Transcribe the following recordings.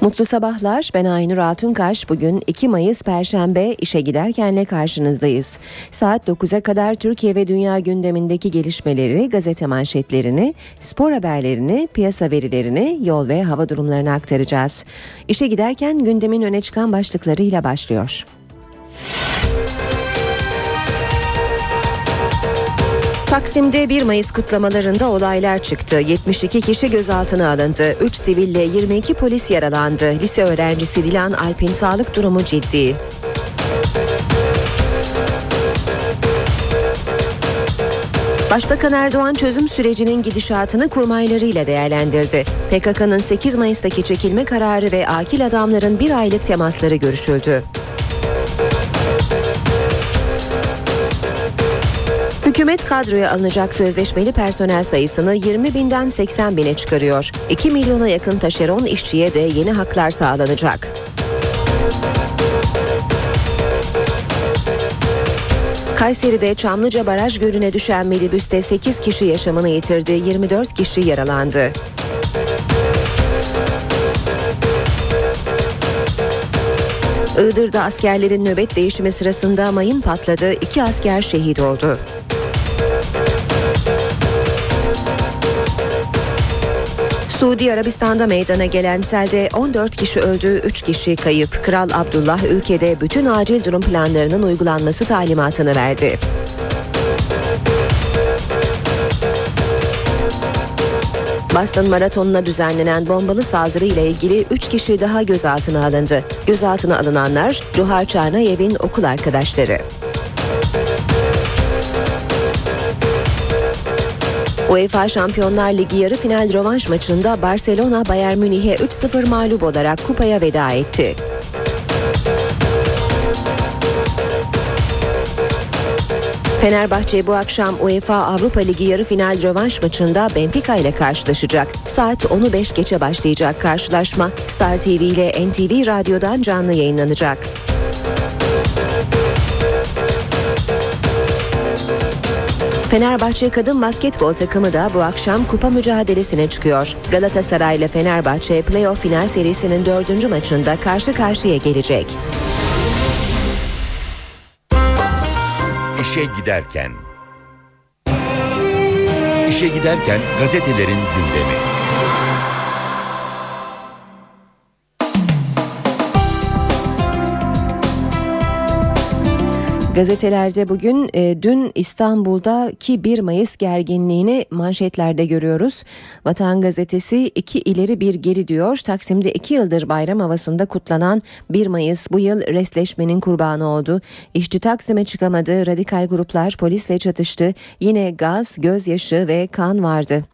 Mutlu sabahlar. Ben Aynur Altunkaş. Bugün 2 Mayıs Perşembe işe giderkenle karşınızdayız. Saat 9'a kadar Türkiye ve dünya gündemindeki gelişmeleri, gazete manşetlerini, spor haberlerini, piyasa verilerini, yol ve hava durumlarını aktaracağız. İşe giderken gündemin öne çıkan başlıklarıyla başlıyor. Taksim'de 1 Mayıs kutlamalarında olaylar çıktı. 72 kişi gözaltına alındı. 3 siville 22 polis yaralandı. Lise öğrencisi Dilan Alp'in sağlık durumu ciddi. Başbakan Erdoğan çözüm sürecinin gidişatını kurmaylarıyla değerlendirdi. PKK'nın 8 Mayıs'taki çekilme kararı ve akil adamların bir aylık temasları görüşüldü. Hükümet kadroya alınacak sözleşmeli personel sayısını 20 binden 80 bine çıkarıyor. 2 milyona yakın taşeron işçiye de yeni haklar sağlanacak. Kayseri'de Çamlıca Baraj Gölü'ne düşen minibüste 8 kişi yaşamını yitirdi, 24 kişi yaralandı. Iğdır'da askerlerin nöbet değişimi sırasında mayın patladı, iki asker şehit oldu. Suudi Arabistan'da meydana gelen selde 14 kişi öldü, 3 kişi kayıp. Kral Abdullah ülkede bütün acil durum planlarının uygulanması talimatını verdi. Boston Maratonu'na düzenlenen bombalı saldırı ile ilgili 3 kişi daha gözaltına alındı. Gözaltına alınanlar Cuhar Çarnayev'in okul arkadaşları. UEFA Şampiyonlar Ligi yarı final rövanş maçında Barcelona Bayern Münih'e 3-0 mağlup olarak kupaya veda etti. Fenerbahçe bu akşam UEFA Avrupa Ligi yarı final rövanş maçında Benfica ile karşılaşacak. Saat 10'u 5 geçe başlayacak karşılaşma Star TV ile NTV Radyo'dan canlı yayınlanacak. Fenerbahçe kadın basketbol takımı da bu akşam kupa mücadelesine çıkıyor. Galatasaray ile Fenerbahçe playoff final serisinin dördüncü maçında karşı karşıya gelecek. İşe Giderken İşe Giderken gazetelerin gündemi. Gazetelerde bugün e, dün İstanbul'daki 1 Mayıs gerginliğini manşetlerde görüyoruz. Vatan Gazetesi iki ileri bir geri diyor. Taksim'de iki yıldır bayram havasında kutlanan 1 Mayıs bu yıl resleşmenin kurbanı oldu. İşçi Taksim'e çıkamadı. Radikal gruplar polisle çatıştı. Yine gaz, gözyaşı ve kan vardı.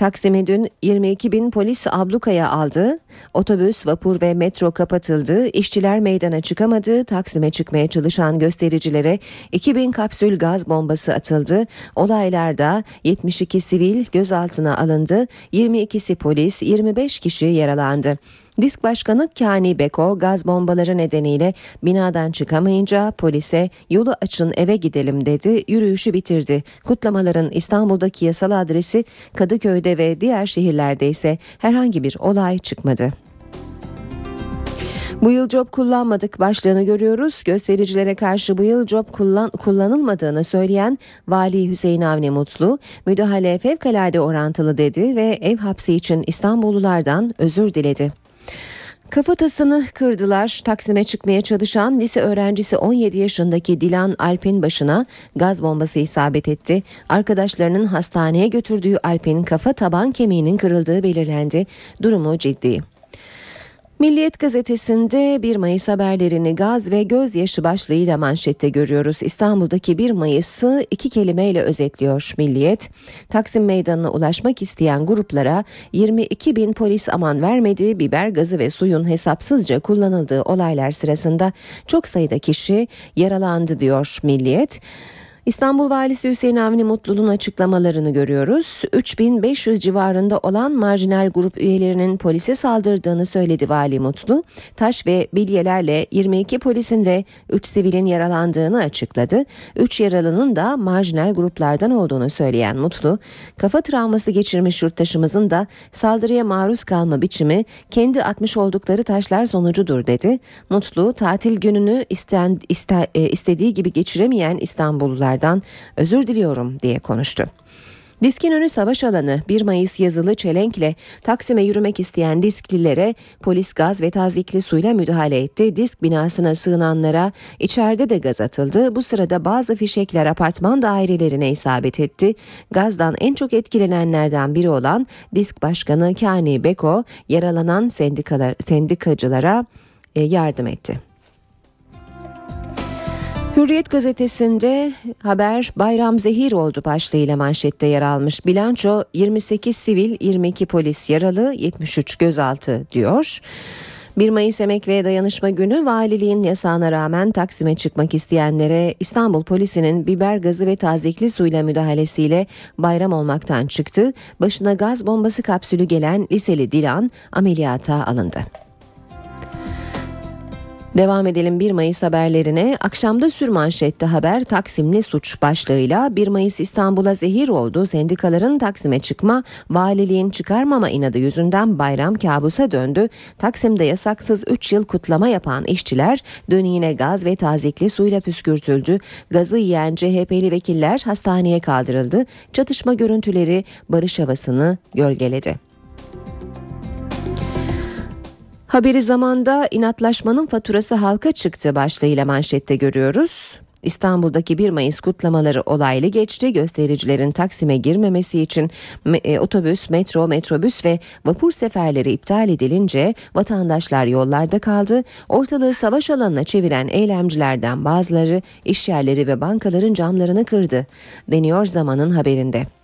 Taksim'i dün 22 bin polis ablukaya aldı. Otobüs, vapur ve metro kapatıldı. İşçiler meydana çıkamadı. Taksim'e çıkmaya çalışan göstericilere 2000 kapsül gaz bombası atıldı. Olaylarda 72 sivil gözaltına alındı. 22'si polis, 25 kişi yaralandı. Disk Başkanı Kani Beko gaz bombaları nedeniyle binadan çıkamayınca polise yolu açın eve gidelim dedi yürüyüşü bitirdi. Kutlamaların İstanbul'daki yasal adresi Kadıköy'de ve diğer şehirlerde ise herhangi bir olay çıkmadı. Bu yıl job kullanmadık başlığını görüyoruz. Göstericilere karşı bu yıl job kullan, kullanılmadığını söyleyen Vali Hüseyin Avni Mutlu, müdahale fevkalade orantılı dedi ve ev hapsi için İstanbullulardan özür diledi. Kafatasını kırdılar. Taksim'e çıkmaya çalışan lise öğrencisi 17 yaşındaki Dilan Alp'in başına gaz bombası isabet etti. Arkadaşlarının hastaneye götürdüğü Alp'in kafa taban kemiğinin kırıldığı belirlendi. Durumu ciddi. Milliyet gazetesinde 1 Mayıs haberlerini gaz ve gözyaşı başlığıyla manşette görüyoruz. İstanbul'daki 1 Mayıs'ı iki kelimeyle özetliyor Milliyet. Taksim Meydanı'na ulaşmak isteyen gruplara 22 bin polis aman vermedi, biber gazı ve suyun hesapsızca kullanıldığı olaylar sırasında çok sayıda kişi yaralandı diyor Milliyet. İstanbul Valisi Hüseyin Avni Mutlu'nun açıklamalarını görüyoruz. 3500 civarında olan marjinal grup üyelerinin polise saldırdığını söyledi Vali Mutlu. Taş ve bilyelerle 22 polisin ve 3 sivilin yaralandığını açıkladı. 3 yaralının da marjinal gruplardan olduğunu söyleyen Mutlu, kafa travması geçirmiş yurttaşımızın da saldırıya maruz kalma biçimi kendi atmış oldukları taşlar sonucudur dedi. Mutlu, tatil gününü isten, iste, e, istediği gibi geçiremeyen İstanbullular olanlardan özür diliyorum diye konuştu. Diskin önü savaş alanı 1 Mayıs yazılı çelenkle Taksim'e yürümek isteyen disklilere polis gaz ve tazikli suyla müdahale etti. Disk binasına sığınanlara içeride de gaz atıldı. Bu sırada bazı fişekler apartman dairelerine isabet etti. Gazdan en çok etkilenenlerden biri olan disk başkanı Kani Beko yaralanan sendikalar, sendikacılara e, yardım etti. Hürriyet gazetesinde haber Bayram Zehir oldu başlığıyla manşette yer almış. Bilanço 28 sivil 22 polis yaralı 73 gözaltı diyor. 1 Mayıs Emek ve Dayanışma Günü valiliğin yasağına rağmen Taksim'e çıkmak isteyenlere İstanbul polisinin biber gazı ve tazikli suyla müdahalesiyle bayram olmaktan çıktı. Başına gaz bombası kapsülü gelen liseli Dilan ameliyata alındı. Devam edelim 1 Mayıs haberlerine. Akşamda sürmanşette haber Taksimli suç başlığıyla 1 Mayıs İstanbul'a zehir oldu. Sendikaların Taksim'e çıkma, valiliğin çıkarmama inadı yüzünden bayram kabusa döndü. Taksim'de yasaksız 3 yıl kutlama yapan işçiler dönüğüne gaz ve tazikli suyla püskürtüldü. Gazı yiyen CHP'li vekiller hastaneye kaldırıldı. Çatışma görüntüleri barış havasını gölgeledi. Haberi zamanda inatlaşmanın faturası halka çıktı başlığıyla manşette görüyoruz. İstanbul'daki 1 Mayıs kutlamaları olaylı geçti. Göstericilerin Taksim'e girmemesi için e, otobüs, metro, metrobüs ve vapur seferleri iptal edilince vatandaşlar yollarda kaldı. Ortalığı savaş alanına çeviren eylemcilerden bazıları işyerleri ve bankaların camlarını kırdı. Deniyor zamanın haberinde.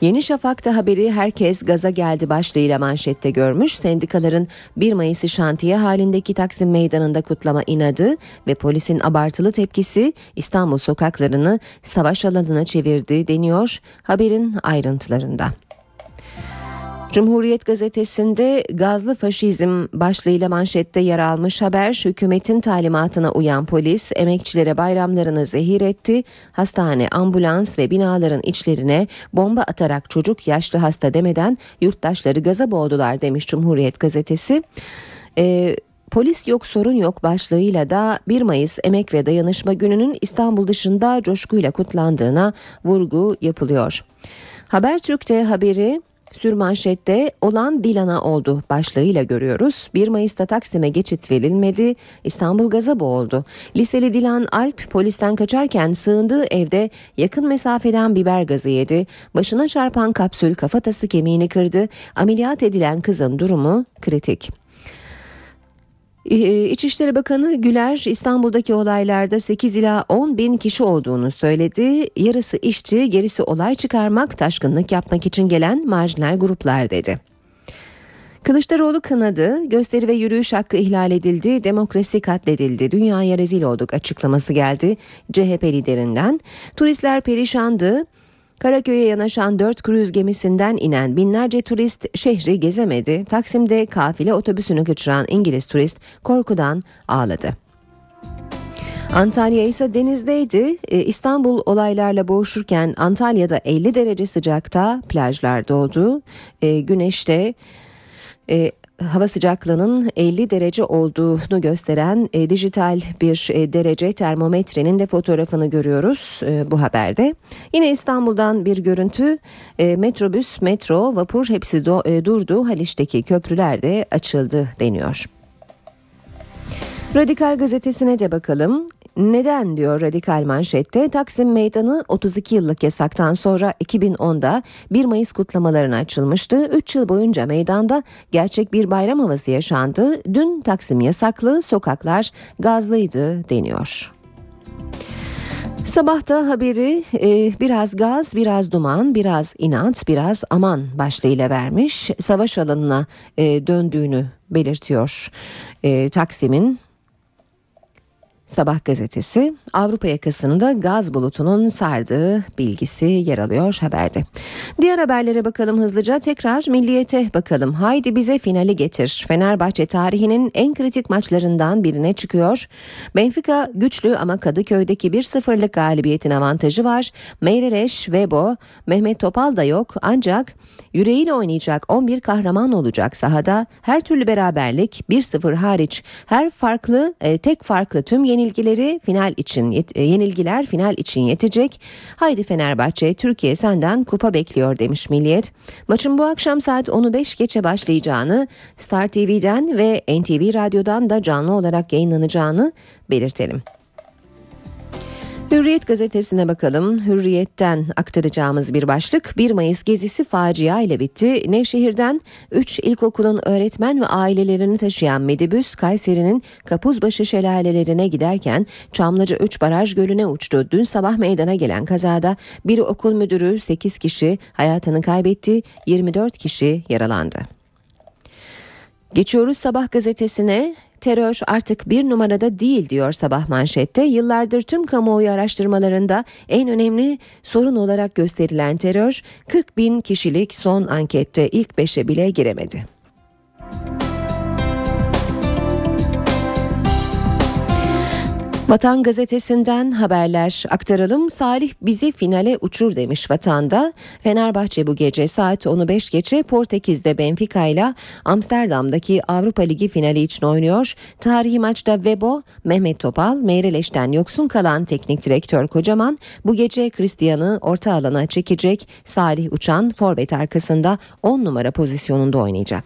Yeni Şafak'ta haberi herkes gaza geldi başlığıyla manşette görmüş. Sendikaların 1 Mayıs'ı şantiye halindeki Taksim Meydanı'nda kutlama inadı ve polisin abartılı tepkisi İstanbul sokaklarını savaş alanına çevirdi deniyor haberin ayrıntılarında. Cumhuriyet gazetesinde gazlı faşizm başlığıyla manşette yer almış haber hükümetin talimatına uyan polis emekçilere bayramlarını zehir etti. Hastane, ambulans ve binaların içlerine bomba atarak çocuk yaşlı hasta demeden yurttaşları gaza boğdular demiş Cumhuriyet gazetesi. Ee, Polis yok sorun yok başlığıyla da 1 Mayıs Emek ve Dayanışma Günü'nün İstanbul dışında coşkuyla kutlandığına vurgu yapılıyor. Habertürk'te haberi Sürmanşette olan Dilan'a oldu başlığıyla görüyoruz. 1 Mayıs'ta Taksim'e geçit verilmedi. İstanbul gaza boğuldu. Liseli Dilan Alp polisten kaçarken sığındığı evde yakın mesafeden biber gazı yedi. Başına çarpan kapsül kafatası kemiğini kırdı. Ameliyat edilen kızın durumu kritik. Ee, İçişleri Bakanı Güler İstanbul'daki olaylarda 8 ila 10 bin kişi olduğunu söyledi. Yarısı işçi, gerisi olay çıkarmak, taşkınlık yapmak için gelen marjinal gruplar dedi. Kılıçdaroğlu kınadı, gösteri ve yürüyüş hakkı ihlal edildi, demokrasi katledildi, dünyaya rezil olduk açıklaması geldi CHP liderinden. Turistler perişandı, Karaköy'e yanaşan dört kruz gemisinden inen binlerce turist şehri gezemedi. Taksim'de kafile otobüsünü kaçıran İngiliz turist korkudan ağladı. Antalya ise denizdeydi. Ee, İstanbul olaylarla boğuşurken Antalya'da 50 derece sıcakta plajlar doldu. Ee, güneşte hava sıcaklığının 50 derece olduğunu gösteren e, dijital bir e, derece termometrenin de fotoğrafını görüyoruz e, bu haberde. Yine İstanbul'dan bir görüntü e, metrobüs, metro, vapur hepsi do, e, durdu. Haliç'teki köprüler de açıldı deniyor. Radikal gazetesine de bakalım. Neden diyor radikal manşette Taksim Meydanı 32 yıllık yasaktan sonra 2010'da 1 Mayıs kutlamalarına açılmıştı. 3 yıl boyunca meydanda gerçek bir bayram havası yaşandı. Dün Taksim yasaklı, sokaklar gazlıydı deniyor. Sabahta haberi e, biraz gaz, biraz duman, biraz inat, biraz aman başlığıyla vermiş. Savaş alanına e, döndüğünü belirtiyor e, Taksim'in Sabah gazetesi Avrupa yakasını gaz bulutunun sardığı bilgisi yer alıyor haberde. Diğer haberlere bakalım hızlıca tekrar milliyete bakalım. Haydi bize finali getir. Fenerbahçe tarihinin en kritik maçlarından birine çıkıyor. Benfica güçlü ama Kadıköy'deki 1-0'lık galibiyetin avantajı var. Meireles, Webo, Mehmet Topal da yok ancak yüreğiyle oynayacak 11 kahraman olacak sahada. Her türlü beraberlik 1-0 hariç her farklı e, tek farklı tüm yenilgileri final için yet, e, yenilgiler final için yetecek. Haydi Fenerbahçe Türkiye senden kupa bekliyor demiş Milliyet. Maçın bu akşam saat 10'u 5 geçe başlayacağını Star TV'den ve NTV Radyo'dan da canlı olarak yayınlanacağını belirtelim. Hürriyet gazetesine bakalım. Hürriyet'ten aktaracağımız bir başlık 1 Mayıs gezisi facia ile bitti. Nevşehir'den 3 ilkokulun öğretmen ve ailelerini taşıyan midibüs Kayseri'nin Kapuzbaşı şelalelerine giderken Çamlıca 3 baraj gölüne uçtu. Dün sabah meydana gelen kazada bir okul müdürü 8 kişi hayatını kaybetti, 24 kişi yaralandı. Geçiyoruz sabah gazetesine. Terör artık bir numarada değil diyor sabah manşette. Yıllardır tüm kamuoyu araştırmalarında en önemli sorun olarak gösterilen terör 40 bin kişilik son ankette ilk beşe bile giremedi. Vatan gazetesinden haberler aktaralım. Salih bizi finale uçur demiş vatanda. Fenerbahçe bu gece saat 10'u 5 geçe Portekiz'de Benfica ile Amsterdam'daki Avrupa Ligi finali için oynuyor. Tarihi maçta Webo, Mehmet Topal, Meyreleş'ten yoksun kalan teknik direktör Kocaman bu gece Cristian'ı orta alana çekecek. Salih Uçan forvet arkasında 10 numara pozisyonunda oynayacak.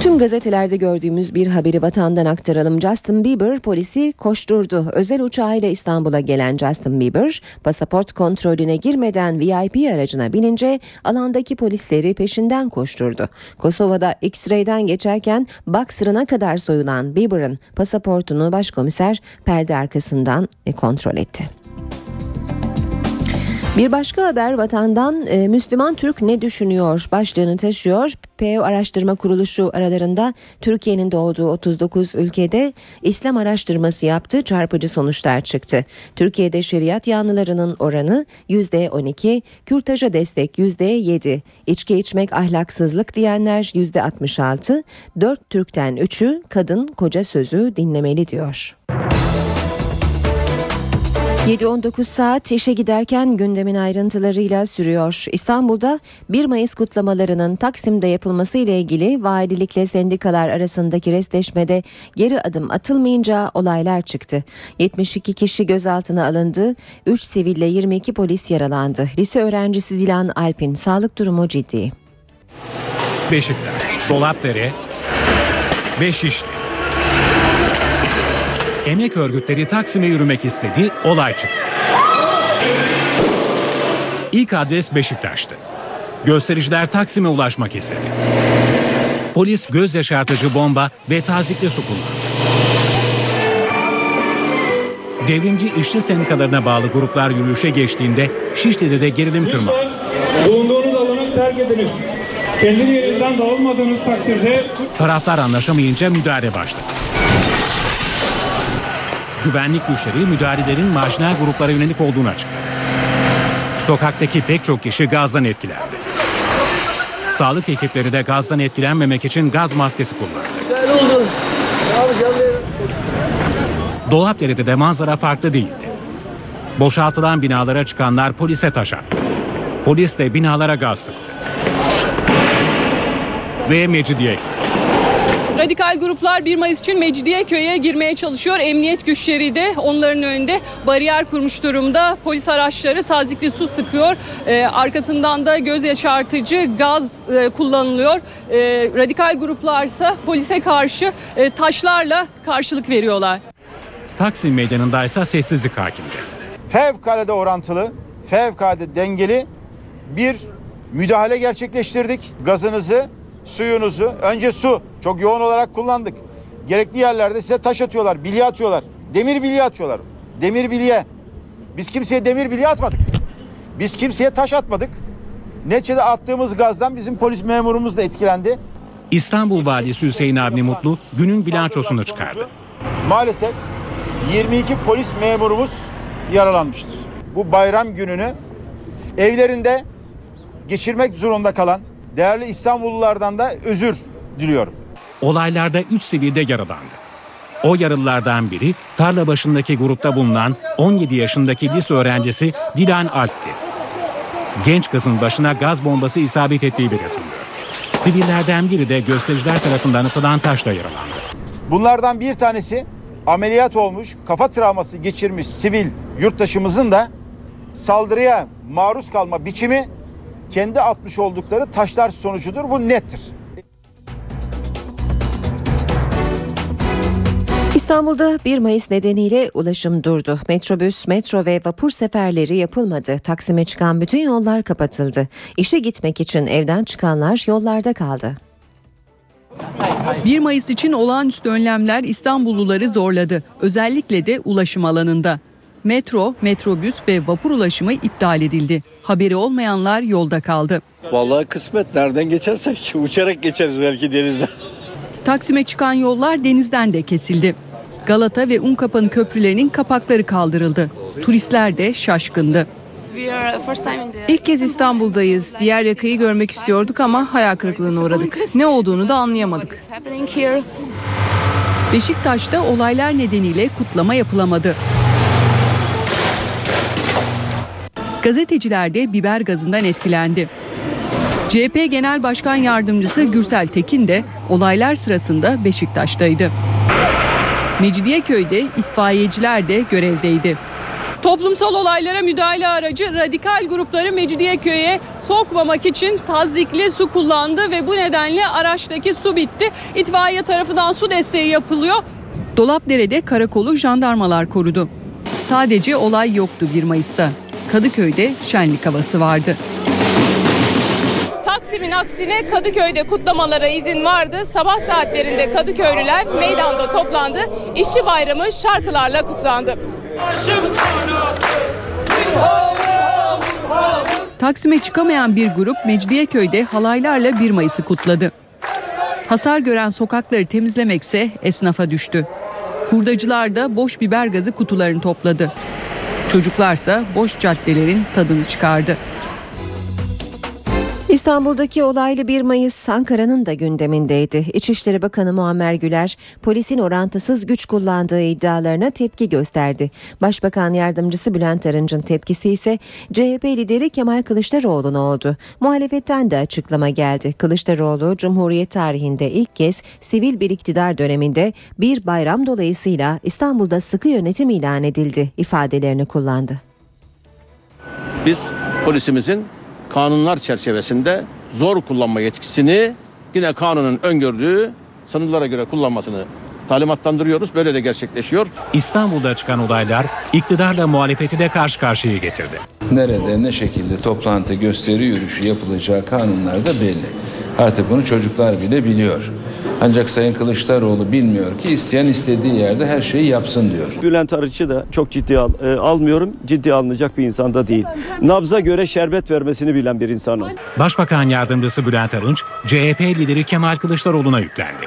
Tüm gazetelerde gördüğümüz bir haberi vatandan aktaralım. Justin Bieber polisi koşturdu. Özel uçağıyla İstanbul'a gelen Justin Bieber pasaport kontrolüne girmeden VIP aracına binince alandaki polisleri peşinden koşturdu. Kosova'da X-ray'den geçerken Boxer'ına kadar soyulan Bieber'ın pasaportunu başkomiser perde arkasından kontrol etti. Bir başka haber vatandan e, Müslüman Türk ne düşünüyor başlığını taşıyor. PEO Araştırma Kuruluşu aralarında Türkiye'nin doğduğu 39 ülkede İslam araştırması yaptı çarpıcı sonuçlar çıktı. Türkiye'de şeriat yanlılarının oranı %12, kürtaja destek %7, içki içmek ahlaksızlık diyenler %66, 4 Türk'ten 3'ü kadın koca sözü dinlemeli diyor. 7-19 saat işe giderken gündemin ayrıntılarıyla sürüyor. İstanbul'da 1 Mayıs kutlamalarının Taksim'de yapılması ile ilgili valilikle sendikalar arasındaki restleşmede geri adım atılmayınca olaylar çıktı. 72 kişi gözaltına alındı, 3 siville 22 polis yaralandı. Lise öğrencisi Dilan Alp'in sağlık durumu ciddi. Beşiktaş, Dolapdere ve. Emek örgütleri Taksim'e yürümek istedi, olay çıktı. İlk adres Beşiktaş'tı. Göstericiler Taksim'e ulaşmak istedi. Polis göz yaşartıcı bomba ve tazikli su kullandı. Devrimci işçi sendikalarına bağlı gruplar yürüyüşe geçtiğinde Şişli'de de gerilim tırmandı. Bulunduğunuz alanı terk ediniz. Kendi yerinizden dağılmadığınız takdirde Taraflar anlaşamayınca müdahale başladı. Güvenlik güçleri müdahalelerin marjinal gruplara yönelik olduğunu açıkladı. Sokaktaki pek çok kişi gazdan etkilendi. Sağlık ekipleri de gazdan etkilenmemek için gaz maskesi kullandı. Dolapdere'de de manzara farklı değildi. Boşaltılan binalara çıkanlar polise taş attı. Polis de binalara gaz sıktı. Ve Mecidiye Radikal gruplar 1 Mayıs için Mecidiyeköy'e girmeye çalışıyor. Emniyet güçleri de onların önünde bariyer kurmuş durumda. Polis araçları tazikli su sıkıyor. Ee, arkasından da göz yaşartıcı gaz e, kullanılıyor. Ee, radikal gruplar ise polise karşı e, taşlarla karşılık veriyorlar. Taksim meydanındaysa sessizlik hakimdi. fevkalade orantılı, fevkalade dengeli bir müdahale gerçekleştirdik. Gazınızı, suyunuzu, önce su çok yoğun olarak kullandık. Gerekli yerlerde size taş atıyorlar, bilye atıyorlar. Demir bilye atıyorlar. Demir bilye. Biz kimseye demir bilye atmadık. Biz kimseye taş atmadık. Neçede attığımız gazdan bizim polis memurumuz da etkilendi. İstanbul Valisi Hüseyin Avni Mutlu günün bilançosunu çıkardı. Maalesef 22 polis memurumuz yaralanmıştır. Bu bayram gününü evlerinde geçirmek zorunda kalan değerli İstanbullulardan da özür diliyorum. Olaylarda 3 sivil de yaralandı. O yaralılardan biri tarla başındaki grupta bulunan 17 yaşındaki lise öğrencisi Dilan Alp'ti. Genç kızın başına gaz bombası isabet ettiği belirtiliyor. Sivillerden biri de göstericiler tarafından atılan taşla yaralandı. Bunlardan bir tanesi ameliyat olmuş, kafa travması geçirmiş sivil yurttaşımızın da saldırıya maruz kalma biçimi kendi atmış oldukları taşlar sonucudur. Bu nettir. İstanbul'da 1 Mayıs nedeniyle ulaşım durdu. Metrobüs, metro ve vapur seferleri yapılmadı. Taksim'e çıkan bütün yollar kapatıldı. İşe gitmek için evden çıkanlar yollarda kaldı. 1 Mayıs için olağanüstü önlemler İstanbulluları zorladı. Özellikle de ulaşım alanında. Metro, metrobüs ve vapur ulaşımı iptal edildi. Haberi olmayanlar yolda kaldı. Vallahi kısmet nereden geçersek uçarak geçeriz belki denizden. Taksim'e çıkan yollar denizden de kesildi. Galata ve Unkapanı köprülerinin kapakları kaldırıldı. Turistler de şaşkındı. İlk kez İstanbul'dayız. Diğer yakayı görmek istiyorduk ama hayal kırıklığına uğradık. Ne olduğunu da anlayamadık. Beşiktaş'ta olaylar nedeniyle kutlama yapılamadı. Gazeteciler de biber gazından etkilendi. CHP Genel Başkan Yardımcısı Gürsel Tekin de olaylar sırasında Beşiktaş'taydı. Mecidiyeköy'de itfaiyeciler de görevdeydi. Toplumsal olaylara müdahale aracı radikal grupları Mecidiyeköy'e sokmamak için tazikli su kullandı ve bu nedenle araçtaki su bitti. İtfaiye tarafından su desteği yapılıyor. Dolapdere'de karakolu jandarmalar korudu. Sadece olay yoktu 1 Mayıs'ta. Kadıköy'de şenlik havası vardı. Taksim'in aksine Kadıköy'de kutlamalara izin vardı. Sabah saatlerinde Kadıköylüler meydanda toplandı. İşçi bayramı şarkılarla kutlandı. Taksim'e çıkamayan bir grup Mecidiyeköy'de halaylarla 1 Mayıs'ı kutladı. Hasar gören sokakları temizlemekse esnafa düştü. Hurdacılar da boş biber gazı kutularını topladı. Çocuklarsa boş caddelerin tadını çıkardı. İstanbul'daki olaylı 1 Mayıs Ankara'nın da gündemindeydi. İçişleri Bakanı Muammer Güler, polisin orantısız güç kullandığı iddialarına tepki gösterdi. Başbakan Yardımcısı Bülent Arınç'ın tepkisi ise CHP lideri Kemal Kılıçdaroğlu'na oldu. Muhalefetten de açıklama geldi. Kılıçdaroğlu, Cumhuriyet tarihinde ilk kez sivil bir iktidar döneminde bir bayram dolayısıyla İstanbul'da sıkı yönetim ilan edildi ifadelerini kullandı. Biz polisimizin kanunlar çerçevesinde zor kullanma yetkisini yine kanunun öngördüğü sınırlara göre kullanmasını talimatlandırıyoruz. Böyle de gerçekleşiyor. İstanbul'da çıkan olaylar iktidarla muhalefeti de karşı karşıya getirdi. Nerede ne şekilde toplantı gösteri yürüyüşü yapılacağı kanunlarda belli. Artık bunu çocuklar bile biliyor. Ancak Sayın Kılıçdaroğlu bilmiyor ki isteyen istediği yerde her şeyi yapsın diyor. Bülent Arıç'ı da çok ciddi al, e, almıyorum. Ciddi alınacak bir insan da değil. Nabza göre şerbet vermesini bilen bir insan o. Başbakan Yardımcısı Bülent Arınç, CHP lideri Kemal Kılıçdaroğlu'na yüklendi.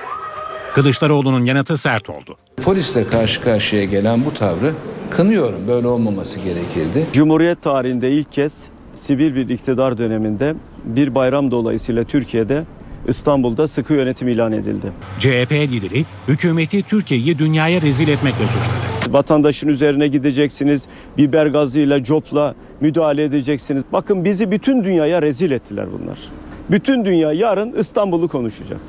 Kılıçdaroğlu'nun yanıtı sert oldu. Polisle karşı karşıya gelen bu tavrı kınıyorum. Böyle olmaması gerekirdi. Cumhuriyet tarihinde ilk kez sivil bir iktidar döneminde bir bayram dolayısıyla Türkiye'de İstanbul'da sıkı yönetim ilan edildi. CHP lideri hükümeti Türkiye'yi dünyaya rezil etmekle suçladı. Vatandaşın üzerine gideceksiniz, biber gazıyla, copla müdahale edeceksiniz. Bakın bizi bütün dünyaya rezil ettiler bunlar. Bütün dünya yarın İstanbul'u konuşacak.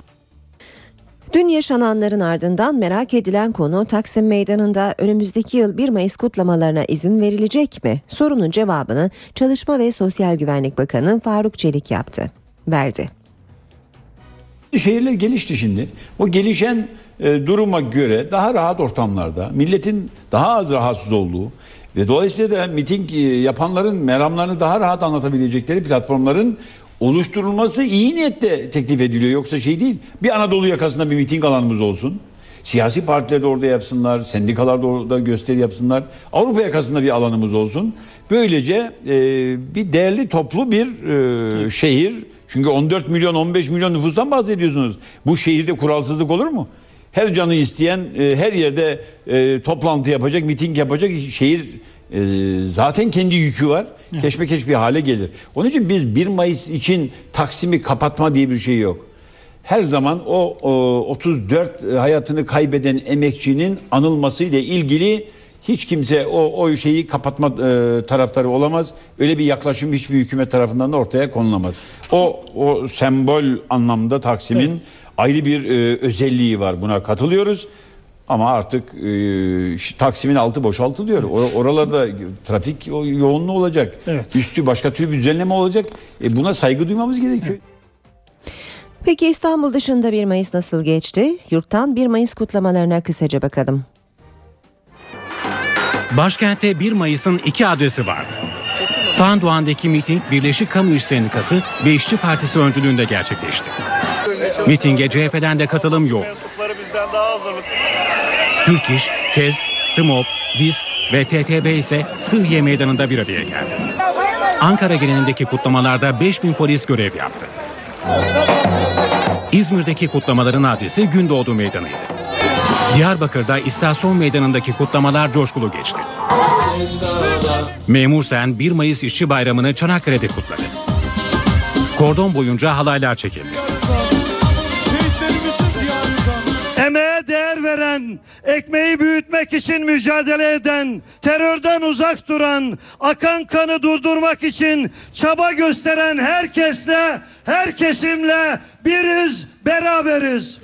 Dün yaşananların ardından merak edilen konu Taksim Meydanı'nda önümüzdeki yıl 1 Mayıs kutlamalarına izin verilecek mi? Sorunun cevabını Çalışma ve Sosyal Güvenlik Bakanı Faruk Çelik yaptı. Verdi. Şehirler gelişti şimdi. O gelişen e, duruma göre daha rahat ortamlarda milletin daha az rahatsız olduğu ve dolayısıyla da miting e, yapanların meramlarını daha rahat anlatabilecekleri platformların oluşturulması iyi niyetle teklif ediliyor. Yoksa şey değil. Bir Anadolu yakasında bir miting alanımız olsun. Siyasi partiler de orada yapsınlar, sendikalar da orada gösteri yapsınlar. Avrupa yakasında bir alanımız olsun. Böylece e, bir değerli toplu bir e, şehir Çünkü 14 milyon 15 milyon nüfustan bahsediyorsunuz. Bu şehirde kuralsızlık olur mu? Her canı isteyen e, her yerde e, toplantı yapacak, miting yapacak. Şehir e, zaten kendi yükü var. Keşmekeş bir hale gelir. Onun için biz 1 Mayıs için Taksim'i kapatma diye bir şey yok. Her zaman o, o 34 hayatını kaybeden emekçinin anılması ile ilgili hiç kimse o, o şeyi kapatma e, taraftarı olamaz. Öyle bir yaklaşım hiçbir hükümet tarafından da ortaya konulamaz. O o sembol anlamda Taksim'in evet. ayrı bir e, özelliği var. Buna katılıyoruz. Ama artık e, Taksim'in altı boşaltılıyor. Evet. Oralarda trafik yoğunluğu olacak. Evet. Üstü başka türlü bir düzenleme olacak. E, buna saygı duymamız gerekiyor. Evet. Peki İstanbul dışında 1 Mayıs nasıl geçti? Yurttan 1 Mayıs kutlamalarına kısaca bakalım. Başkentte 1 Mayıs'ın iki adresi vardı. Tandoğan'daki miting Birleşik Kamu İş Sendikası ve İşçi Partisi öncülüğünde gerçekleşti. Mitinge CHP'den de katılım yok. Türk İş, KEZ, TMOB, DİSK ve TTB ise Sıhhiye Meydanı'nda bir araya geldi. Ankara genelindeki kutlamalarda 5000 polis görev yaptı. İzmir'deki kutlamaların adresi Gündoğdu Meydanı'ydı. Diyarbakır'da istasyon meydanındaki kutlamalar coşkulu geçti. Memur Sen 1 Mayıs İşçi Bayramı'nı Çanakkale'de kutladı. Kordon boyunca halaylar çekildi. Emeğe değer veren, ekmeği büyütmek için mücadele eden, terörden uzak duran, akan kanı durdurmak için çaba gösteren herkesle, her kesimle biriz, beraberiz.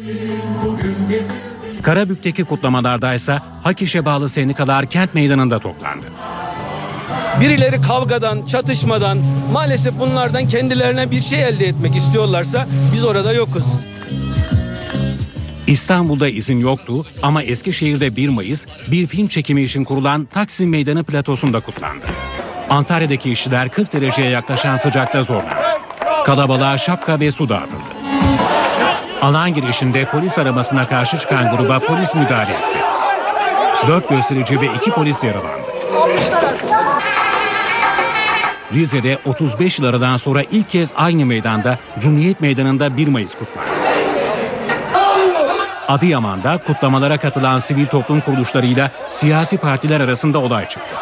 Karabük'teki kutlamalarda ise Hak İş'e bağlı sendikalar kent meydanında toplandı. Birileri kavgadan, çatışmadan, maalesef bunlardan kendilerine bir şey elde etmek istiyorlarsa biz orada yokuz. İstanbul'da izin yoktu ama Eskişehir'de 1 Mayıs bir film çekimi için kurulan Taksim Meydanı platosunda kutlandı. Antalya'daki işçiler 40 dereceye yaklaşan sıcakta zorlandı. Kalabalığa şapka ve su dağıtıldı. Alan girişinde polis aramasına karşı çıkan gruba polis müdahale etti. Dört gösterici ve iki polis yaralandı. Rize'de 35 yıl aradan sonra ilk kez aynı meydanda Cumhuriyet Meydanı'nda 1 Mayıs kutlandı. Adıyaman'da kutlamalara katılan sivil toplum kuruluşlarıyla siyasi partiler arasında olay çıktı.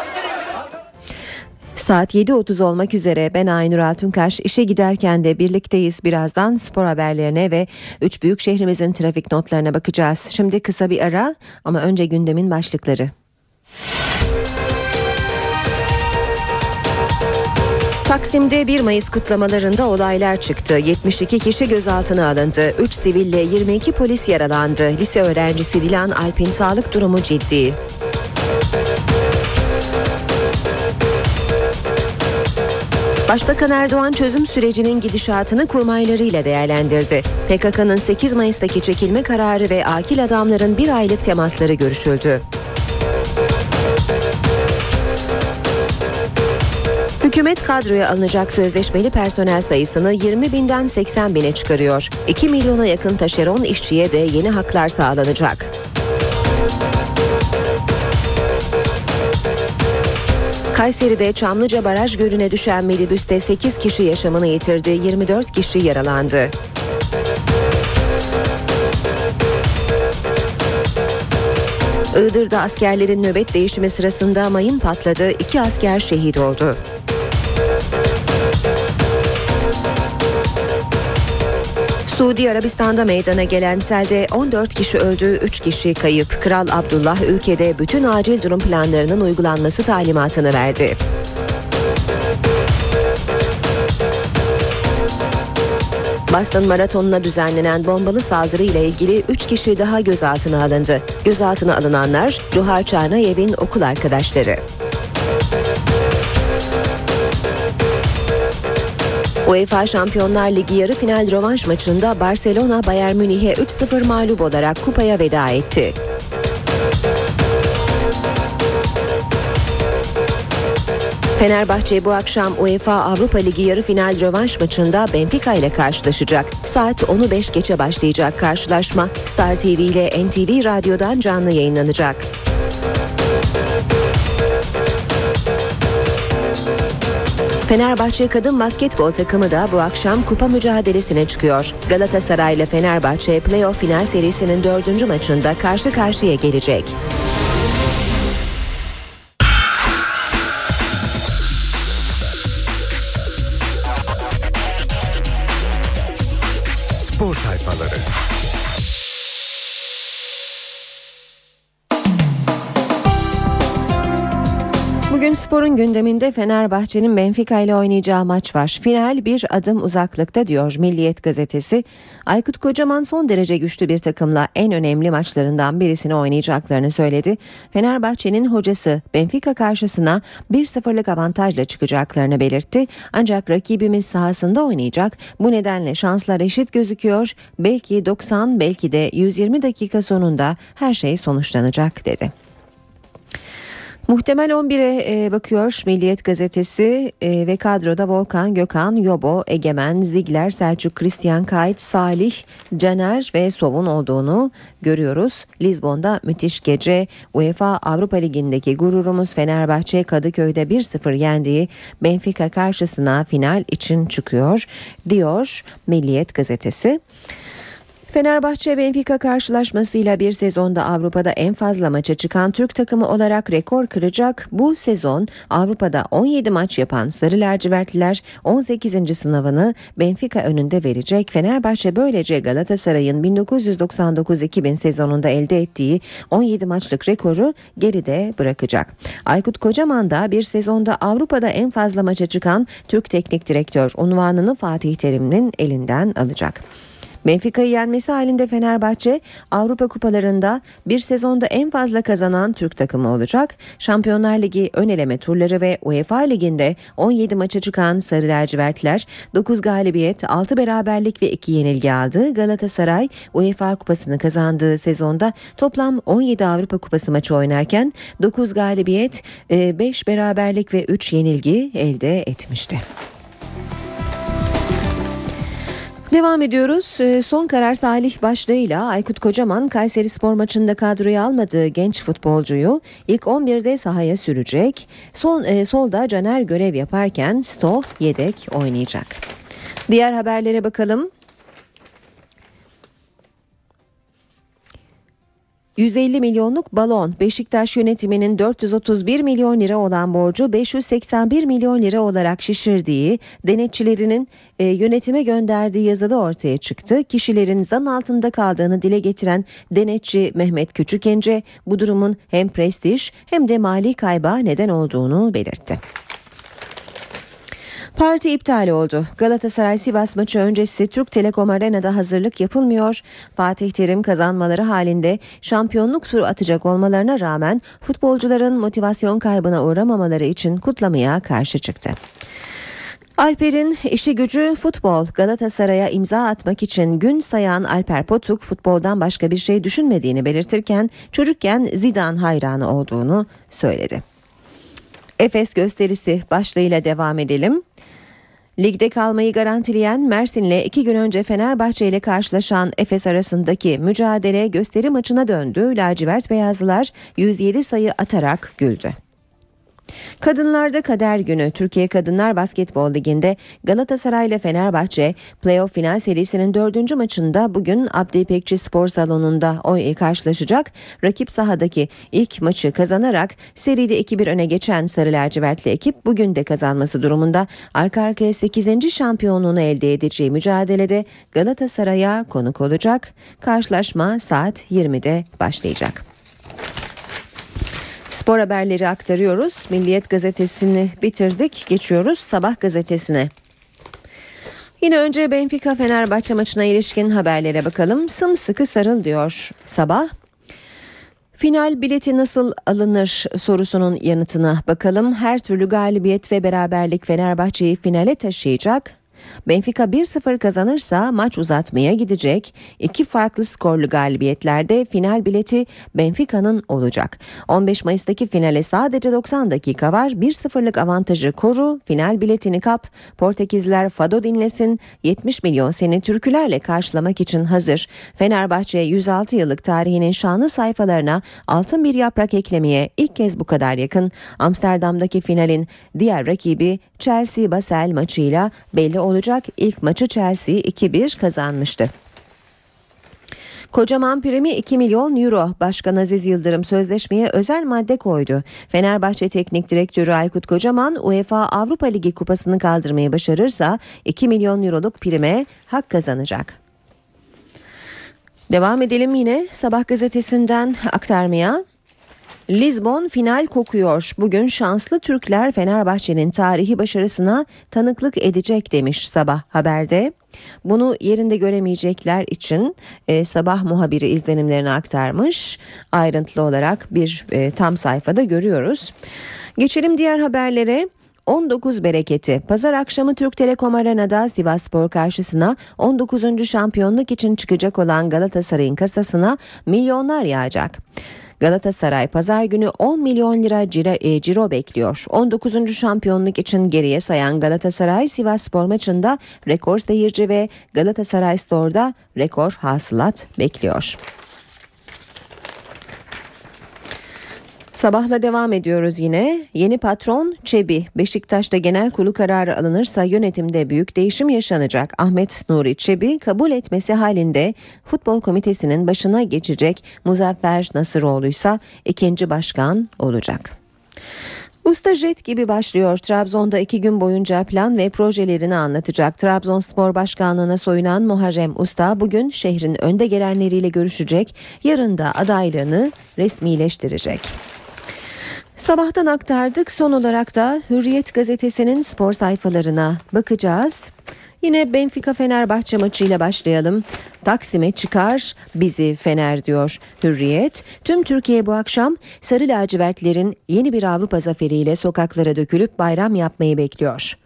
Saat 7.30 olmak üzere ben Aynur Altunkaş işe giderken de birlikteyiz. Birazdan spor haberlerine ve üç büyük şehrimizin trafik notlarına bakacağız. Şimdi kısa bir ara ama önce gündemin başlıkları. Taksim'de 1 Mayıs kutlamalarında olaylar çıktı. 72 kişi gözaltına alındı. 3 siville 22 polis yaralandı. Lise öğrencisi Dilan Alp'in sağlık durumu ciddi. Başbakan Erdoğan çözüm sürecinin gidişatını kurmaylarıyla değerlendirdi. PKK'nın 8 Mayıs'taki çekilme kararı ve akil adamların bir aylık temasları görüşüldü. Hükümet kadroya alınacak sözleşmeli personel sayısını 20 binden 80 bine çıkarıyor. 2 milyona yakın taşeron işçiye de yeni haklar sağlanacak. Kayseri'de Çamlıca Baraj Gölü'ne düşen minibüste 8 kişi yaşamını yitirdi, 24 kişi yaralandı. Iğdır'da askerlerin nöbet değişimi sırasında mayın patladı, iki asker şehit oldu. Suudi Arabistan'da meydana gelen selde 14 kişi öldü, 3 kişi kayıp. Kral Abdullah ülkede bütün acil durum planlarının uygulanması talimatını verdi. Boston Maratonu'na düzenlenen bombalı saldırı ile ilgili 3 kişi daha gözaltına alındı. Gözaltına alınanlar Cuhar Çarnayev'in okul arkadaşları. UEFA Şampiyonlar Ligi yarı final rövanş maçında Barcelona Bayern Münih'e 3-0 mağlup olarak kupaya veda etti. Fenerbahçe bu akşam UEFA Avrupa Ligi yarı final rövanş maçında Benfica ile karşılaşacak. Saat 10'u 5 geçe başlayacak karşılaşma Star TV ile NTV Radyo'dan canlı Fenerbahçe kadın basketbol takımı da bu akşam kupa mücadelesine çıkıyor. Galatasaray ile Fenerbahçe playoff final serisinin dördüncü maçında karşı karşıya gelecek. Sporun gündeminde Fenerbahçe'nin Benfica ile oynayacağı maç var. Final bir adım uzaklıkta diyor Milliyet gazetesi. Aykut Kocaman son derece güçlü bir takımla en önemli maçlarından birisini oynayacaklarını söyledi. Fenerbahçe'nin hocası Benfica karşısına 1-0'lık avantajla çıkacaklarını belirtti. Ancak rakibimiz sahasında oynayacak. Bu nedenle şanslar eşit gözüküyor. Belki 90 belki de 120 dakika sonunda her şey sonuçlanacak dedi. Muhtemel 11'e e, bakıyor Milliyet gazetesi e, ve kadroda Volkan, Gökhan, Yobo, Egemen, Zigler, Selçuk, Christian Kayt, Salih, Caner ve Sov'un olduğunu görüyoruz. Lizbon'da müthiş gece UEFA Avrupa Ligi'ndeki gururumuz Fenerbahçe Kadıköy'de 1-0 yendiği Benfica karşısına final için çıkıyor diyor Milliyet gazetesi. Fenerbahçe Benfica karşılaşmasıyla bir sezonda Avrupa'da en fazla maça çıkan Türk takımı olarak rekor kıracak. Bu sezon Avrupa'da 17 maç yapan Sarı Lacivertliler 18. sınavını Benfica önünde verecek. Fenerbahçe böylece Galatasaray'ın 1999-2000 sezonunda elde ettiği 17 maçlık rekoru geride bırakacak. Aykut Kocaman da bir sezonda Avrupa'da en fazla maça çıkan Türk teknik direktör unvanını Fatih Terim'in elinden alacak. Benfica'yı yenmesi halinde Fenerbahçe Avrupa kupalarında bir sezonda en fazla kazanan Türk takımı olacak. Şampiyonlar Ligi ön eleme turları ve UEFA Ligi'nde 17 maça çıkan Sarı Lacivertler 9 galibiyet, 6 beraberlik ve 2 yenilgi aldı. Galatasaray UEFA kupasını kazandığı sezonda toplam 17 Avrupa kupası maçı oynarken 9 galibiyet, 5 beraberlik ve 3 yenilgi elde etmişti. Devam ediyoruz. Ee, son karar Salih Başlı ile Aykut Kocaman Kayseri Spor maçında kadroya almadığı genç futbolcuyu ilk 11'de sahaya sürecek. Son e, solda Caner görev yaparken Sto yedek oynayacak. Diğer haberlere bakalım. 150 milyonluk balon Beşiktaş yönetiminin 431 milyon lira olan borcu 581 milyon lira olarak şişirdiği denetçilerinin e, yönetime gönderdiği yazıda ortaya çıktı. Kişilerin zan altında kaldığını dile getiren denetçi Mehmet Küçükence bu durumun hem prestij hem de mali kayba neden olduğunu belirtti. Parti iptal oldu. Galatasaray Sivas maçı öncesi Türk Telekom Arena'da hazırlık yapılmıyor. Fatih Terim kazanmaları halinde şampiyonluk turu atacak olmalarına rağmen futbolcuların motivasyon kaybına uğramamaları için kutlamaya karşı çıktı. Alper'in işi gücü futbol. Galatasaray'a imza atmak için gün sayan Alper Potuk futboldan başka bir şey düşünmediğini belirtirken çocukken Zidane hayranı olduğunu söyledi. Efes gösterisi başlığıyla devam edelim. Ligde kalmayı garantileyen Mersin'le iki gün önce Fenerbahçe ile karşılaşan Efes arasındaki mücadele gösteri maçına döndü. Lacivert Beyazlılar 107 sayı atarak güldü. Kadınlarda kader günü Türkiye Kadınlar Basketbol Ligi'nde Galatasaray ile Fenerbahçe playoff final serisinin dördüncü maçında bugün Abdi Spor Salonu'nda oy karşılaşacak. Rakip sahadaki ilk maçı kazanarak seride 2-1 öne geçen Sarı Lacivertli ekip bugün de kazanması durumunda arka arkaya 8. şampiyonluğunu elde edeceği mücadelede Galatasaray'a konuk olacak. Karşılaşma saat 20'de başlayacak. Spor haberleri aktarıyoruz. Milliyet gazetesini bitirdik. Geçiyoruz Sabah gazetesine. Yine önce Benfica Fenerbahçe maçına ilişkin haberlere bakalım. Sımsıkı sarıl diyor Sabah. Final bileti nasıl alınır sorusunun yanıtına bakalım. Her türlü galibiyet ve beraberlik Fenerbahçe'yi finale taşıyacak. Benfica 1-0 kazanırsa maç uzatmaya gidecek. İki farklı skorlu galibiyetlerde final bileti Benfica'nın olacak. 15 Mayıs'taki finale sadece 90 dakika var. 1-0'lık avantajı koru, final biletini kap. Portekizler Fado dinlesin. 70 milyon seni türkülerle karşılamak için hazır. Fenerbahçe 106 yıllık tarihinin şanlı sayfalarına altın bir yaprak eklemeye ilk kez bu kadar yakın. Amsterdam'daki finalin diğer rakibi Chelsea Basel maçıyla belli olacak. İlk maçı Chelsea 2-1 kazanmıştı. Kocaman primi 2 milyon euro. Başkan Aziz Yıldırım sözleşmeye özel madde koydu. Fenerbahçe Teknik Direktörü Aykut Kocaman UEFA Avrupa Ligi kupasını kaldırmayı başarırsa 2 milyon euroluk prime hak kazanacak. Devam edelim yine Sabah gazetesinden aktarmaya. Lisbon final kokuyor. Bugün şanslı Türkler Fenerbahçe'nin tarihi başarısına tanıklık edecek demiş sabah haberde. Bunu yerinde göremeyecekler için e, sabah muhabiri izlenimlerini aktarmış. Ayrıntılı olarak bir e, tam sayfada görüyoruz. Geçelim diğer haberlere. 19 bereketi. Pazar akşamı Türk Telekom Arena'da Sivasspor karşısına 19. şampiyonluk için çıkacak olan Galatasaray'ın kasasına milyonlar yağacak. Galatasaray pazar günü 10 milyon lira ciro, e, ciro bekliyor. 19. şampiyonluk için geriye sayan Galatasaray Sivas Spor maçında rekor seyirci ve Galatasaray Store'da rekor hasılat bekliyor. Sabahla devam ediyoruz yine. Yeni patron Çebi. Beşiktaş'ta genel kurulu kararı alınırsa yönetimde büyük değişim yaşanacak. Ahmet Nuri Çebi kabul etmesi halinde futbol komitesinin başına geçecek. Muzaffer Nasıroğlu ise ikinci başkan olacak. Usta jet gibi başlıyor. Trabzon'da iki gün boyunca plan ve projelerini anlatacak. Trabzonspor Başkanlığı'na soyunan Muharrem Usta bugün şehrin önde gelenleriyle görüşecek. Yarın da adaylığını resmileştirecek. Sabahtan aktardık. Son olarak da Hürriyet gazetesinin spor sayfalarına bakacağız. Yine Benfica Fenerbahçe maçıyla başlayalım. Taksim'e çıkar bizi Fener diyor Hürriyet. Tüm Türkiye bu akşam Sarı Lacivertlerin yeni bir Avrupa zaferiyle sokaklara dökülüp bayram yapmayı bekliyor.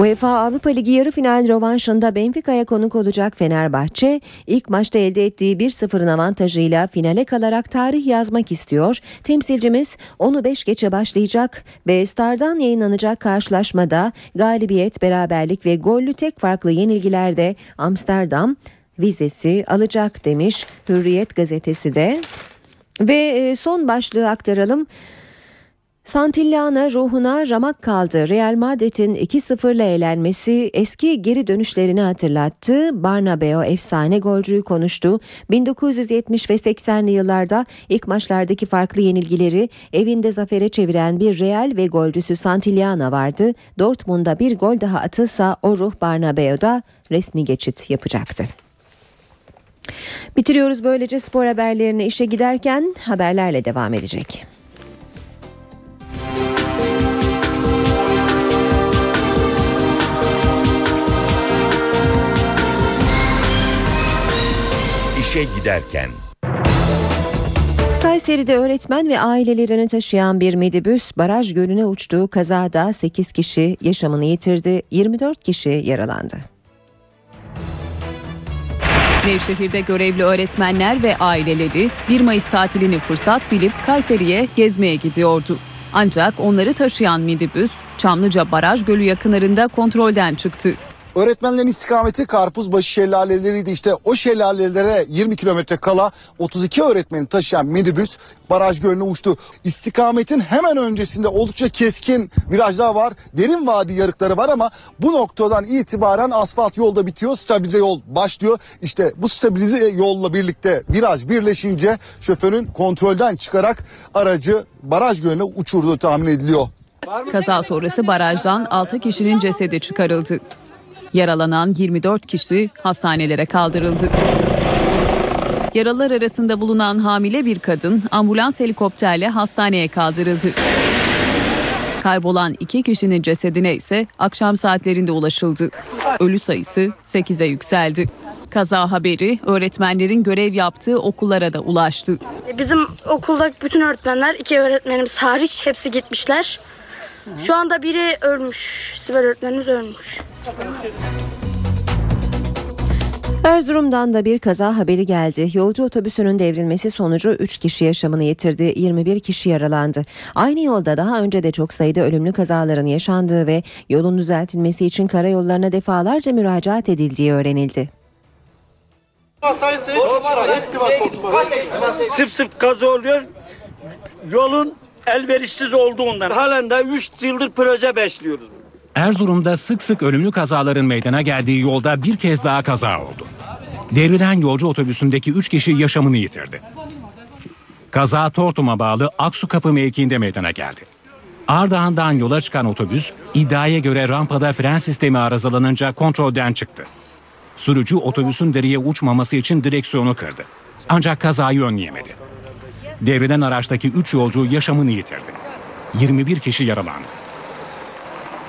UEFA Avrupa Ligi yarı final rövanşında Benfica'ya konuk olacak Fenerbahçe, ilk maçta elde ettiği 1-0'ın avantajıyla finale kalarak tarih yazmak istiyor. Temsilcimiz onu 5 geçe başlayacak ve Star'dan yayınlanacak karşılaşmada galibiyet, beraberlik ve gollü tek farklı yenilgilerde Amsterdam vizesi alacak demiş Hürriyet gazetesi de. Ve son başlığı aktaralım. Santillana ruhuna ramak kaldı. Real Madrid'in 2-0'la eğlenmesi eski geri dönüşlerini hatırlattı. Barnabeo efsane golcüyü konuştu. 1970 ve 80'li yıllarda ilk maçlardaki farklı yenilgileri evinde zafere çeviren bir Real ve golcüsü Santillana vardı. Dortmund'a bir gol daha atılsa o ruh Barnabeo'da resmi geçit yapacaktı. Bitiriyoruz böylece spor haberlerini işe giderken haberlerle devam edecek. İşe giderken. Kayseri'de öğretmen ve ailelerini taşıyan bir midibüs baraj gölüne uçtuğu kazada 8 kişi yaşamını yitirdi, 24 kişi yaralandı. Nevşehir'de görevli öğretmenler ve aileleri 1 Mayıs tatilini fırsat bilip Kayseri'ye gezmeye gidiyordu. Ancak onları taşıyan midibüs Çamlıca Baraj Gölü yakınlarında kontrolden çıktı. Öğretmenlerin istikameti Karpuzbaşı şelaleleriydi. İşte o şelalelere 20 kilometre kala 32 öğretmeni taşıyan minibüs baraj gölüne uçtu. İstikametin hemen öncesinde oldukça keskin virajlar var. Derin vadi yarıkları var ama bu noktadan itibaren asfalt yolda bitiyor. Stabilize yol başlıyor. İşte bu stabilize yolla birlikte viraj birleşince şoförün kontrolden çıkarak aracı baraj gölüne uçurduğu tahmin ediliyor. Kaza sonrası barajdan 6 kişinin cesedi çıkarıldı. Yaralanan 24 kişi hastanelere kaldırıldı. Yaralılar arasında bulunan hamile bir kadın ambulans helikopterle hastaneye kaldırıldı. Kaybolan iki kişinin cesedine ise akşam saatlerinde ulaşıldı. Ölü sayısı 8'e yükseldi. Kaza haberi öğretmenlerin görev yaptığı okullara da ulaştı. Bizim okulda bütün öğretmenler iki öğretmenimiz hariç hepsi gitmişler. Şu anda biri ölmüş. Sibel öğretmenimiz ölmüş. Erzurum'dan da bir kaza haberi geldi. Yolcu otobüsünün devrilmesi sonucu 3 kişi yaşamını yitirdi, 21 kişi yaralandı. Aynı yolda daha önce de çok sayıda ölümlü kazaların yaşandığı ve yolun düzeltilmesi için karayollarına defalarca müracaat edildiği öğrenildi. Sıf sıf kaza oluyor. Yolun elverişsiz olduğundan halen de 3 yıldır proje besliyoruz. Erzurum'da sık sık ölümlü kazaların meydana geldiği yolda bir kez daha kaza oldu. Devrilen yolcu otobüsündeki 3 kişi yaşamını yitirdi. Kaza Tortum'a bağlı Aksu Kapı mevkiinde meydana geldi. Ardahan'dan yola çıkan otobüs iddiaya göre rampada fren sistemi arızalanınca kontrolden çıktı. Sürücü otobüsün dereye uçmaması için direksiyonu kırdı. Ancak kazayı önleyemedi. Devrilen araçtaki 3 yolcu yaşamını yitirdi. 21 kişi yaralandı.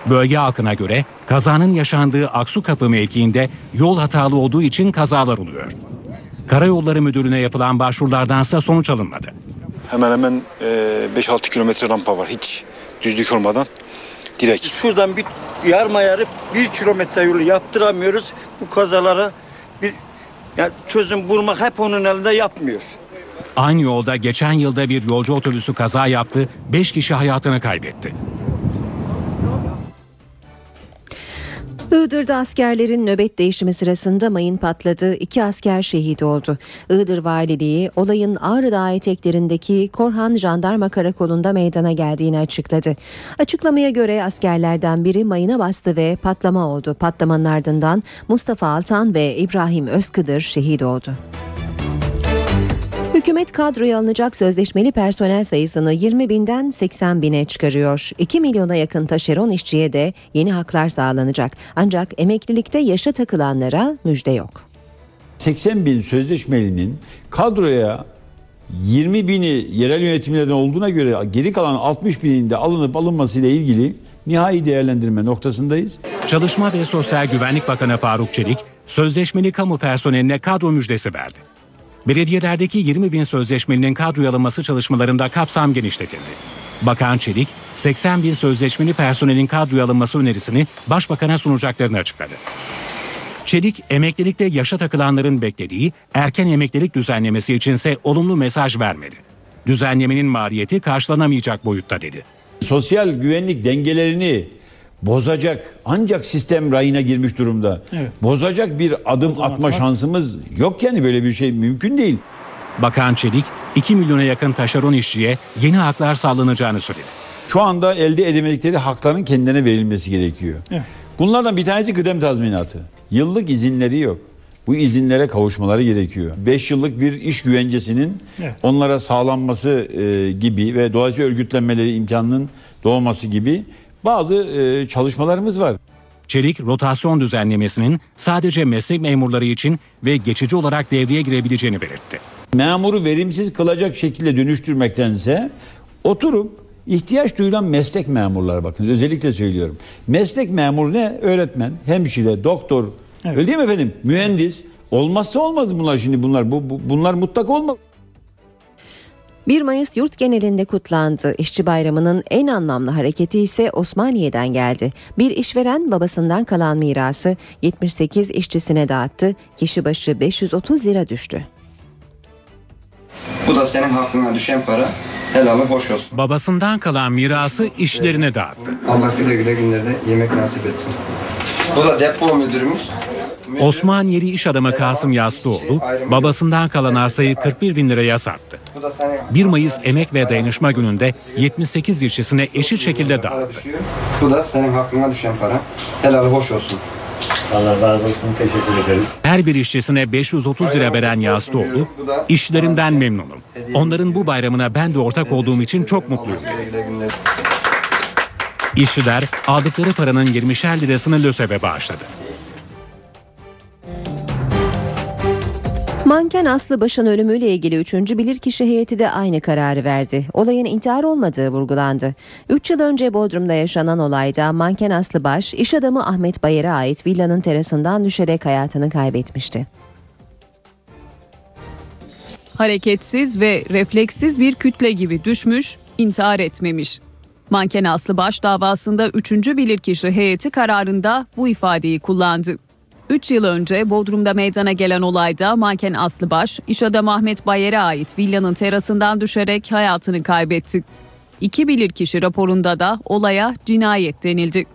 Bölge halkına göre kazanın yaşandığı Aksu Kapı mevkiinde yol hatalı olduğu için kazalar oluyor. Karayolları Müdürlüğü'ne yapılan başvurulardansa sonuç alınmadı. Hemen hemen e, 5-6 kilometre rampa var hiç düzlük olmadan direkt. Şuradan bir yarma yarıp bir kilometre yolu yaptıramıyoruz. Bu kazalara bir yani çözüm bulmak hep onun elinde yapmıyor. Aynı yolda geçen yılda bir yolcu otobüsü kaza yaptı, 5 kişi hayatını kaybetti. Iğdır'da askerlerin nöbet değişimi sırasında mayın patladı. İki asker şehit oldu. Iğdır Valiliği olayın Ağrı Dağı eteklerindeki Korhan Jandarma Karakolu'nda meydana geldiğini açıkladı. Açıklamaya göre askerlerden biri mayına bastı ve patlama oldu. Patlamanın ardından Mustafa Altan ve İbrahim Özkıdır şehit oldu. Hükümet kadroya alınacak sözleşmeli personel sayısını 20 binden 80 bine çıkarıyor. 2 milyona yakın taşeron işçiye de yeni haklar sağlanacak. Ancak emeklilikte yaşa takılanlara müjde yok. 80 bin sözleşmelinin kadroya 20 bini yerel yönetimlerden olduğuna göre geri kalan 60 binin de alınıp alınmasıyla ilgili nihai değerlendirme noktasındayız. Çalışma ve Sosyal Güvenlik Bakanı Faruk Çelik, sözleşmeli kamu personeline kadro müjdesi verdi. Belediyelerdeki 20 bin sözleşmelinin kadroya alınması çalışmalarında kapsam genişletildi. Bakan Çelik, 80 bin sözleşmeli personelin kadroya alınması önerisini Başbakan'a sunacaklarını açıkladı. Çelik, emeklilikte yaşa takılanların beklediği erken emeklilik düzenlemesi içinse olumlu mesaj vermedi. Düzenlemenin maliyeti karşılanamayacak boyutta dedi. Sosyal güvenlik dengelerini bozacak ancak sistem rayına girmiş durumda. Evet. Bozacak bir adım atma şansımız yok yani böyle bir şey mümkün değil. Bakan Çelik, 2 milyona yakın taşeron işçiye yeni haklar sağlanacağını söyledi. Şu anda elde edemedikleri hakların kendilerine verilmesi gerekiyor. Bunlardan bir tanesi kıdem tazminatı. Yıllık izinleri yok. Bu izinlere kavuşmaları gerekiyor. 5 yıllık bir iş güvencesinin Evet. onlara sağlanması e, gibi ve dolayısıyla örgütlenmeleri imkanının doğması gibi bazı e, çalışmalarımız var. Çelik, rotasyon düzenlemesinin sadece meslek memurları için ve geçici olarak devreye girebileceğini belirtti. Memuru verimsiz kılacak şekilde dönüştürmektense oturup ihtiyaç duyulan meslek memurlar bakın özellikle söylüyorum. Meslek memuru ne? Öğretmen, hemşire, doktor. Öyle değil mi efendim? Mühendis. Olmazsa olmaz bunlar şimdi bunlar. Bu, bu- bunlar mutlak olmaz. 1 Mayıs yurt genelinde kutlandı. İşçi bayramının en anlamlı hareketi ise Osmaniye'den geldi. Bir işveren babasından kalan mirası 78 işçisine dağıttı. Kişi başı 530 lira düştü. Bu da senin hakkına düşen para. Helalı hoş olsun. Babasından kalan mirası işlerine dağıttı. Allah güle güle günlerde yemek nasip etsin. Bu da depo müdürümüz. Osmaniyeli iş adamı Kasım Yastıoğlu babasından kalan arsayı 41 bin liraya sattı. Bu da senin 1 Mayıs Emek ve Dayanışma Günü'nde 78 işçisine eşit şekilde dağıttı. Bu da senin hakkına düşen para. Helalı hoş olsun. Allah razı olsun. Teşekkür ederiz. Her bir işçisine 530 lira veren Yastıoğlu, işçilerinden memnunum. Onların bu bayramına ben de ortak olduğum için çok mutluyum. İşçiler aldıkları paranın 20'şer lirasını LÖSEV'e bağışladı. Manken Aslı Baş'ın ölümüyle ilgili 3. bilirkişi heyeti de aynı kararı verdi. Olayın intihar olmadığı vurgulandı. 3 yıl önce Bodrum'da yaşanan olayda manken Aslı Baş, iş adamı Ahmet Bayer'e ait villanın terasından düşerek hayatını kaybetmişti. Hareketsiz ve refleksiz bir kütle gibi düşmüş, intihar etmemiş. Manken Aslı Baş davasında 3. bilirkişi heyeti kararında bu ifadeyi kullandı. 3 yıl önce Bodrum'da meydana gelen olayda manken Aslı Baş, iş adamı Ahmet Bayer'e ait villanın terasından düşerek hayatını kaybetti. İki bilirkişi raporunda da olaya cinayet denildi.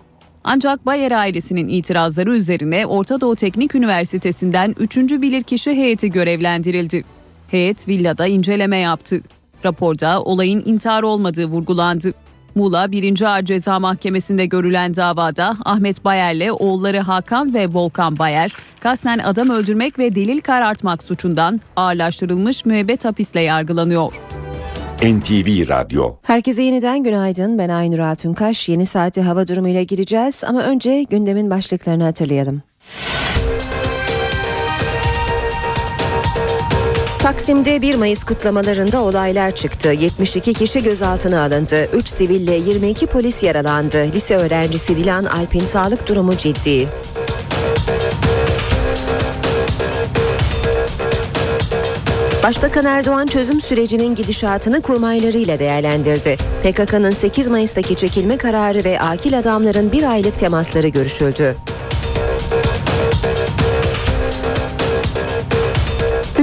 Ancak Bayer ailesinin itirazları üzerine Orta Doğu Teknik Üniversitesi'nden 3. bilirkişi heyeti görevlendirildi. Heyet villada inceleme yaptı. Raporda olayın intihar olmadığı vurgulandı. Muğla 1. Ağır Ceza Mahkemesi'nde görülen davada Ahmet Bayer'le oğulları Hakan ve Volkan Bayer, kasten adam öldürmek ve delil karartmak suçundan ağırlaştırılmış müebbet hapisle yargılanıyor. NTV Radyo Herkese yeniden günaydın. Ben Aynur Altunkaş. Yeni saati hava durumuyla gireceğiz ama önce gündemin başlıklarını hatırlayalım. Taksim'de 1 Mayıs kutlamalarında olaylar çıktı. 72 kişi gözaltına alındı. 3 siville 22 polis yaralandı. Lise öğrencisi Dilan Alp'in sağlık durumu ciddi. Başbakan Erdoğan çözüm sürecinin gidişatını kurmaylarıyla değerlendirdi. PKK'nın 8 Mayıs'taki çekilme kararı ve akil adamların bir aylık temasları görüşüldü.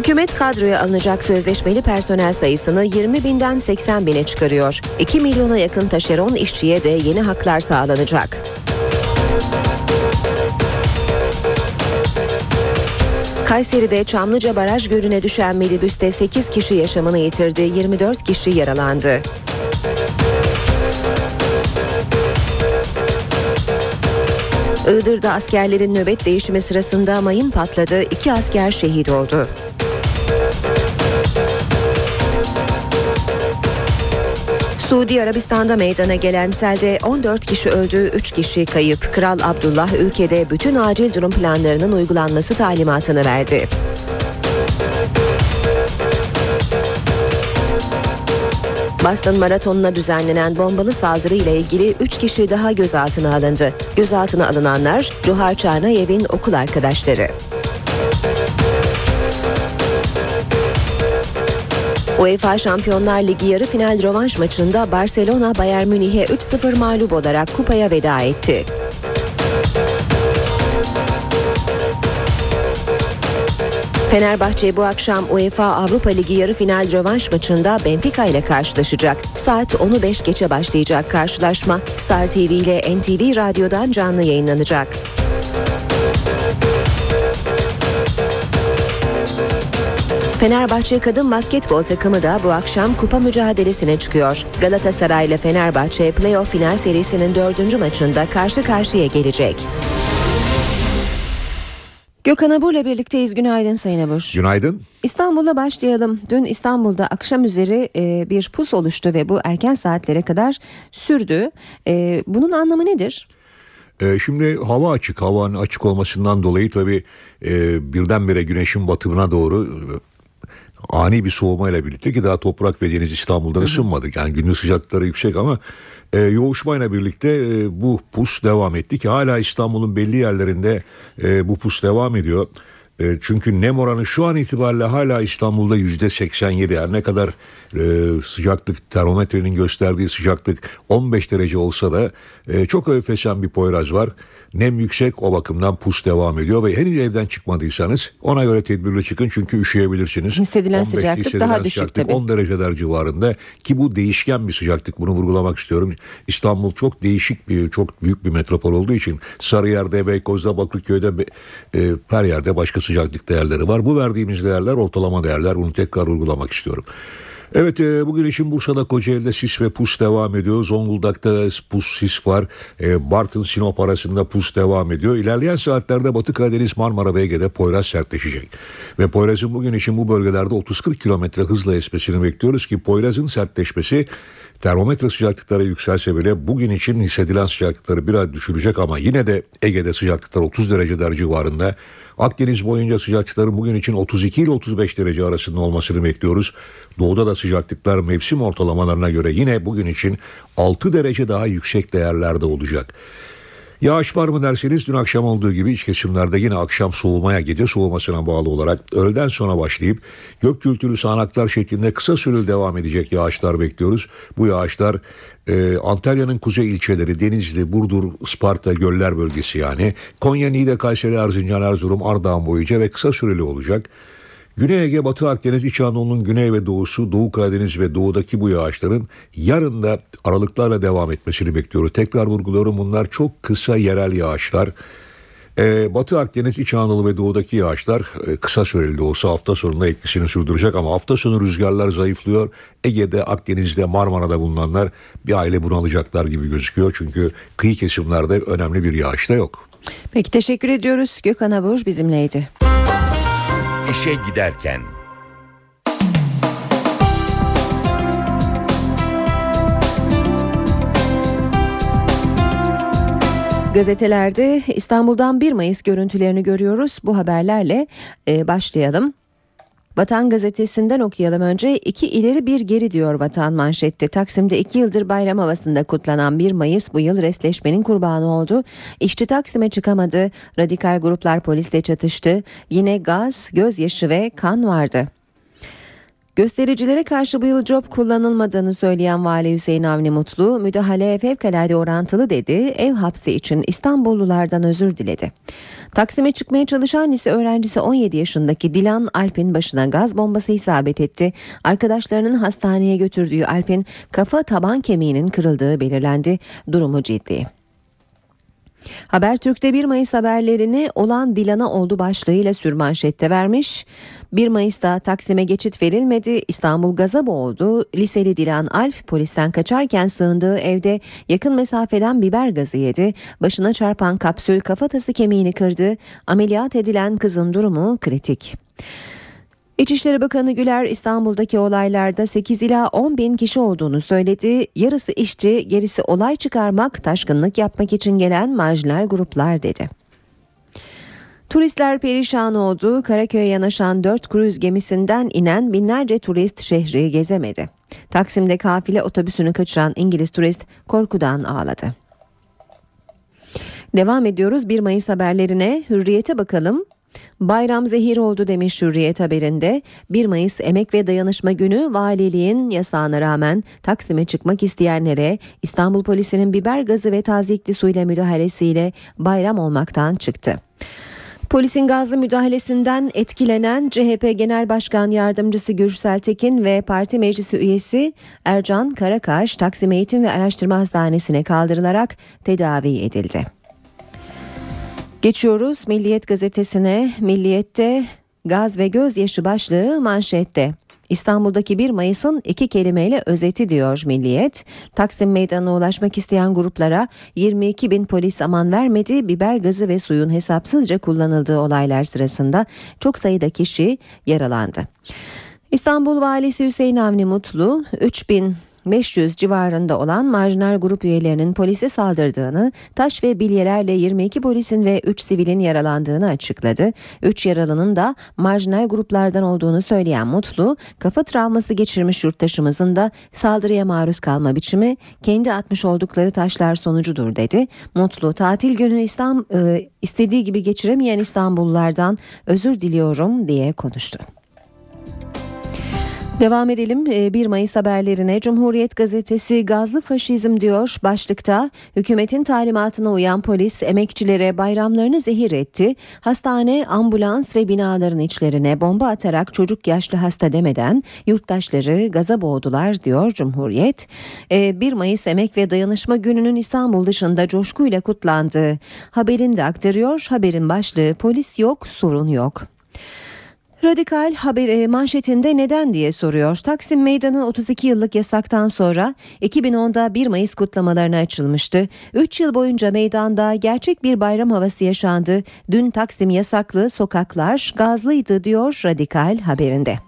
Hükümet kadroya alınacak sözleşmeli personel sayısını 20 binden 80 bine çıkarıyor. 2 milyona yakın taşeron işçiye de yeni haklar sağlanacak. Kayseri'de Çamlıca Baraj Gölü'ne düşen minibüste 8 kişi yaşamını yitirdi, 24 kişi yaralandı. Iğdır'da askerlerin nöbet değişimi sırasında mayın patladı, iki asker şehit oldu. Suudi Arabistan'da meydana gelen selde 14 kişi öldü, 3 kişi kayıp. Kral Abdullah ülkede bütün acil durum planlarının uygulanması talimatını verdi. Boston Maratonu'na düzenlenen bombalı saldırı ile ilgili 3 kişi daha gözaltına alındı. Gözaltına alınanlar Cuhar Çarnayev'in okul arkadaşları. UEFA Şampiyonlar Ligi yarı final rövanş maçında Barcelona Bayern Münih'e 3-0 mağlup olarak kupaya veda etti. Fenerbahçe bu akşam UEFA Avrupa Ligi yarı final rövanş maçında Benfica ile karşılaşacak. Saat 10'u 5 geçe başlayacak karşılaşma Star TV ile NTV Radyo'dan canlı yayınlanacak. Fenerbahçe kadın basketbol takımı da bu akşam kupa mücadelesine çıkıyor. Galatasaray ile Fenerbahçe playoff final serisinin dördüncü maçında karşı karşıya gelecek. Gökhan Abur'la birlikteyiz. Günaydın Sayın Abur. Günaydın. İstanbul'a başlayalım. Dün İstanbul'da akşam üzeri e, bir pus oluştu ve bu erken saatlere kadar sürdü. E, bunun anlamı nedir? Ee, şimdi hava açık, havanın açık olmasından dolayı tabii e, birdenbire güneşin batımına doğru e, ani bir soğumayla birlikte ki daha toprak ve deniz İstanbul'da ısınmadık. Yani gündüz sıcaklıkları yüksek ama e, yoğuşmayla birlikte e, bu pus devam etti ki hala İstanbul'un belli yerlerinde e, bu pus devam ediyor. E, çünkü nem oranı şu an itibariyle hala İstanbul'da yüzde 87 yani ne kadar e, sıcaklık termometrenin gösterdiği sıcaklık 15 derece olsa da e, çok öfesen bir Poyraz var. Nem yüksek o bakımdan pus devam ediyor ve henüz evden çıkmadıysanız ona göre tedbirli çıkın çünkü üşüyebilirsiniz. Hissedilen 15 sıcaklık hissedilen daha düşük sıcaklık tabii. 10 dereceler civarında ki bu değişken bir sıcaklık bunu vurgulamak istiyorum. İstanbul çok değişik bir çok büyük bir metropol olduğu için Sarıyer'de, Beykoz'da, Bakırköy'de e, her yerde başka sıcaklık değerleri var. Bu verdiğimiz değerler ortalama değerler bunu tekrar vurgulamak istiyorum. Evet e, bugün için Bursa'da Kocaeli'de sis ve pus devam ediyor. Zonguldak'ta pus sis var. E, Bartın Sinop arasında pus devam ediyor. İlerleyen saatlerde Batı Karadeniz Marmara ve Ege'de Poyraz sertleşecek. Ve Poyraz'ın bugün için bu bölgelerde 30-40 kilometre hızla esmesini bekliyoruz ki Poyraz'ın sertleşmesi termometre sıcaklıkları yükselse bile bugün için hissedilen sıcaklıkları biraz düşürecek ama yine de Ege'de sıcaklıklar 30 dereceler civarında. Akdeniz boyunca sıcaklıkların bugün için 32 ile 35 derece arasında olmasını bekliyoruz. Doğuda da sıcaklıklar mevsim ortalamalarına göre yine bugün için 6 derece daha yüksek değerlerde olacak. Yağış var mı derseniz dün akşam olduğu gibi iç kesimlerde yine akşam soğumaya gece soğumasına bağlı olarak öğleden sonra başlayıp gök gürültülü sağanaklar şeklinde kısa süreli devam edecek yağışlar bekliyoruz. Bu yağışlar e, Antalya'nın kuzey ilçeleri Denizli, Burdur, Isparta, Göller bölgesi yani Konya, Niğde, Kayseri, Erzincan, Erzurum, Ardahan boyunca ve kısa süreli olacak. Güney Ege, Batı Akdeniz, İç Anadolu'nun güney ve doğusu, Doğu Karadeniz ve doğudaki bu yağışların yarın da aralıklarla devam etmesini bekliyoruz. Tekrar vurguluyorum bunlar çok kısa yerel yağışlar. Ee, Batı Akdeniz, İç Anadolu ve doğudaki yağışlar e, kısa süreli de olsa hafta sonunda etkisini sürdürecek ama hafta sonu rüzgarlar zayıflıyor. Ege'de, Akdeniz'de, Marmara'da bulunanlar bir aile bunalacaklar gibi gözüküyor. Çünkü kıyı kesimlerde önemli bir yağış da yok. Peki teşekkür ediyoruz. Gökhan Abur bizimleydi. İşe giderken. Gazetelerde İstanbul'dan 1 Mayıs görüntülerini görüyoruz. Bu haberlerle e, başlayalım. Vatan gazetesinden okuyalım önce. iki ileri bir geri diyor Vatan manşette. Taksim'de iki yıldır bayram havasında kutlanan 1 Mayıs bu yıl resleşmenin kurbanı oldu. İşçi Taksim'e çıkamadı. Radikal gruplar polisle çatıştı. Yine gaz, gözyaşı ve kan vardı. Göstericilere karşı bu yıl job kullanılmadığını söyleyen Vali Hüseyin Avni Mutlu, müdahale fevkalade orantılı dedi, ev hapsi için İstanbullulardan özür diledi. Taksim'e çıkmaya çalışan lise öğrencisi 17 yaşındaki Dilan Alp'in başına gaz bombası isabet etti. Arkadaşlarının hastaneye götürdüğü Alp'in kafa taban kemiğinin kırıldığı belirlendi. Durumu ciddi. Habertürk'te 1 Mayıs haberlerini olan Dilan'a oldu başlığıyla sürmanşette vermiş. 1 Mayıs'ta Taksim'e geçit verilmedi, İstanbul gaza boğuldu. Liseli Dilan Alf polisten kaçarken sığındığı evde yakın mesafeden biber gazı yedi. Başına çarpan kapsül kafatası kemiğini kırdı. Ameliyat edilen kızın durumu kritik. İçişleri Bakanı Güler İstanbul'daki olaylarda 8 ila 10 bin kişi olduğunu söyledi. Yarısı işçi, gerisi olay çıkarmak, taşkınlık yapmak için gelen marjinal gruplar dedi. Turistler perişan oldu. Karaköy'e yanaşan 4 kruz gemisinden inen binlerce turist şehri gezemedi. Taksim'de kafile otobüsünü kaçıran İngiliz turist korkudan ağladı. Devam ediyoruz 1 Mayıs haberlerine. Hürriyete bakalım. Bayram zehir oldu demiş Hürriyet haberinde. 1 Mayıs Emek ve Dayanışma Günü valiliğin yasağına rağmen Taksim'e çıkmak isteyenlere İstanbul polisinin biber gazı ve tazikli suyla müdahalesiyle bayram olmaktan çıktı. Polisin gazlı müdahalesinden etkilenen CHP Genel Başkan Yardımcısı Gürsel Tekin ve parti meclisi üyesi Ercan Karakaş Taksim Eğitim ve Araştırma Hastanesi'ne kaldırılarak tedavi edildi. Geçiyoruz Milliyet gazetesine. Milliyet'te gaz ve gözyaşı başlığı manşette. İstanbul'daki 1 Mayıs'ın iki kelimeyle özeti diyor Milliyet. Taksim Meydanı'na ulaşmak isteyen gruplara 22 bin polis aman vermedi. Biber gazı ve suyun hesapsızca kullanıldığı olaylar sırasında çok sayıda kişi yaralandı. İstanbul Valisi Hüseyin Avni Mutlu 3 bin 500 civarında olan marjinal grup üyelerinin polise saldırdığını, taş ve bilyelerle 22 polisin ve 3 sivilin yaralandığını açıkladı. 3 yaralının da marjinal gruplardan olduğunu söyleyen Mutlu, kafa travması geçirmiş yurttaşımızın da saldırıya maruz kalma biçimi kendi atmış oldukları taşlar sonucudur dedi. Mutlu tatil günü İstanbul, e, istediği gibi geçiremeyen İstanbullulardan özür diliyorum diye konuştu. Devam edelim 1 ee, Mayıs haberlerine Cumhuriyet gazetesi gazlı faşizm diyor başlıkta hükümetin talimatına uyan polis emekçilere bayramlarını zehir etti. Hastane, ambulans ve binaların içlerine bomba atarak çocuk yaşlı hasta demeden yurttaşları gaza boğdular diyor Cumhuriyet. 1 ee, Mayıs Emek ve Dayanışma Günü'nün İstanbul dışında coşkuyla kutlandığı haberini de aktarıyor. Haberin başlığı polis yok sorun yok. Radikal haber e, manşetinde neden diye soruyor. Taksim Meydanı 32 yıllık yasaktan sonra 2010'da 1 Mayıs kutlamalarına açılmıştı. 3 yıl boyunca meydanda gerçek bir bayram havası yaşandı. Dün Taksim yasaklı, sokaklar gazlıydı diyor Radikal haberinde.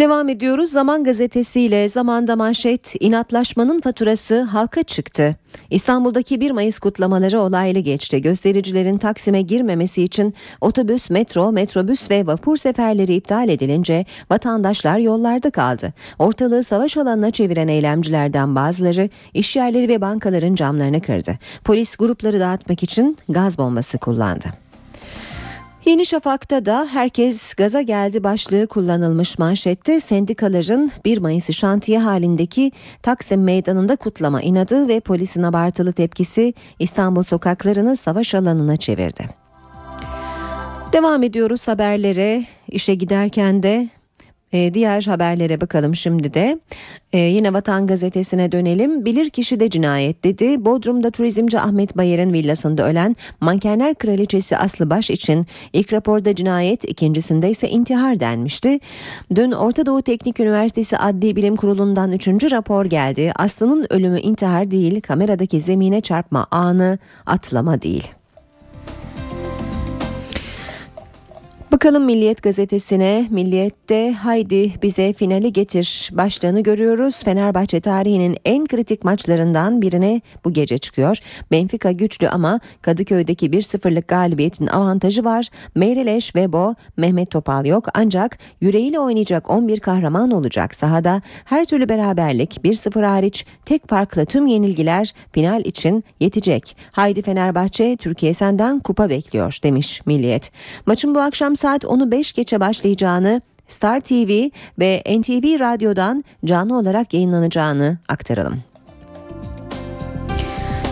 Devam ediyoruz. Zaman gazetesiyle zamanda manşet inatlaşmanın faturası halka çıktı. İstanbul'daki 1 Mayıs kutlamaları olaylı geçti. Göstericilerin Taksim'e girmemesi için otobüs, metro, metrobüs ve vapur seferleri iptal edilince vatandaşlar yollarda kaldı. Ortalığı savaş alanına çeviren eylemcilerden bazıları işyerleri ve bankaların camlarını kırdı. Polis grupları dağıtmak için gaz bombası kullandı. Yeni Şafak'ta da herkes gaza geldi başlığı kullanılmış manşette sendikaların 1 Mayıs'ı şantiye halindeki Taksim Meydanı'nda kutlama inadı ve polisin abartılı tepkisi İstanbul sokaklarını savaş alanına çevirdi. Devam ediyoruz haberlere. İşe giderken de e, diğer haberlere bakalım şimdi de. E, yine Vatan Gazetesi'ne dönelim. Bilir kişi de cinayet dedi. Bodrum'da turizmci Ahmet Bayer'in villasında ölen mankenler kraliçesi Aslı Baş için ilk raporda cinayet, ikincisinde ise intihar denmişti. Dün Orta Doğu Teknik Üniversitesi Adli Bilim Kurulu'ndan üçüncü rapor geldi. Aslı'nın ölümü intihar değil, kameradaki zemine çarpma anı, atlama değil. Bakalım Milliyet gazetesine. Milliyet'te haydi bize finali getir başlığını görüyoruz. Fenerbahçe tarihinin en kritik maçlarından birine bu gece çıkıyor. Benfica güçlü ama Kadıköy'deki 1-0'lık galibiyetin avantajı var. Meyreleş ve Bo, Mehmet Topal yok ancak yüreğiyle oynayacak 11 kahraman olacak sahada. Her türlü beraberlik 1-0 hariç tek farklı tüm yenilgiler final için yetecek. Haydi Fenerbahçe Türkiye senden kupa bekliyor demiş Milliyet. Maçın bu akşam saat 10'u 5 geçe başlayacağını Star TV ve NTV Radyo'dan canlı olarak yayınlanacağını aktaralım.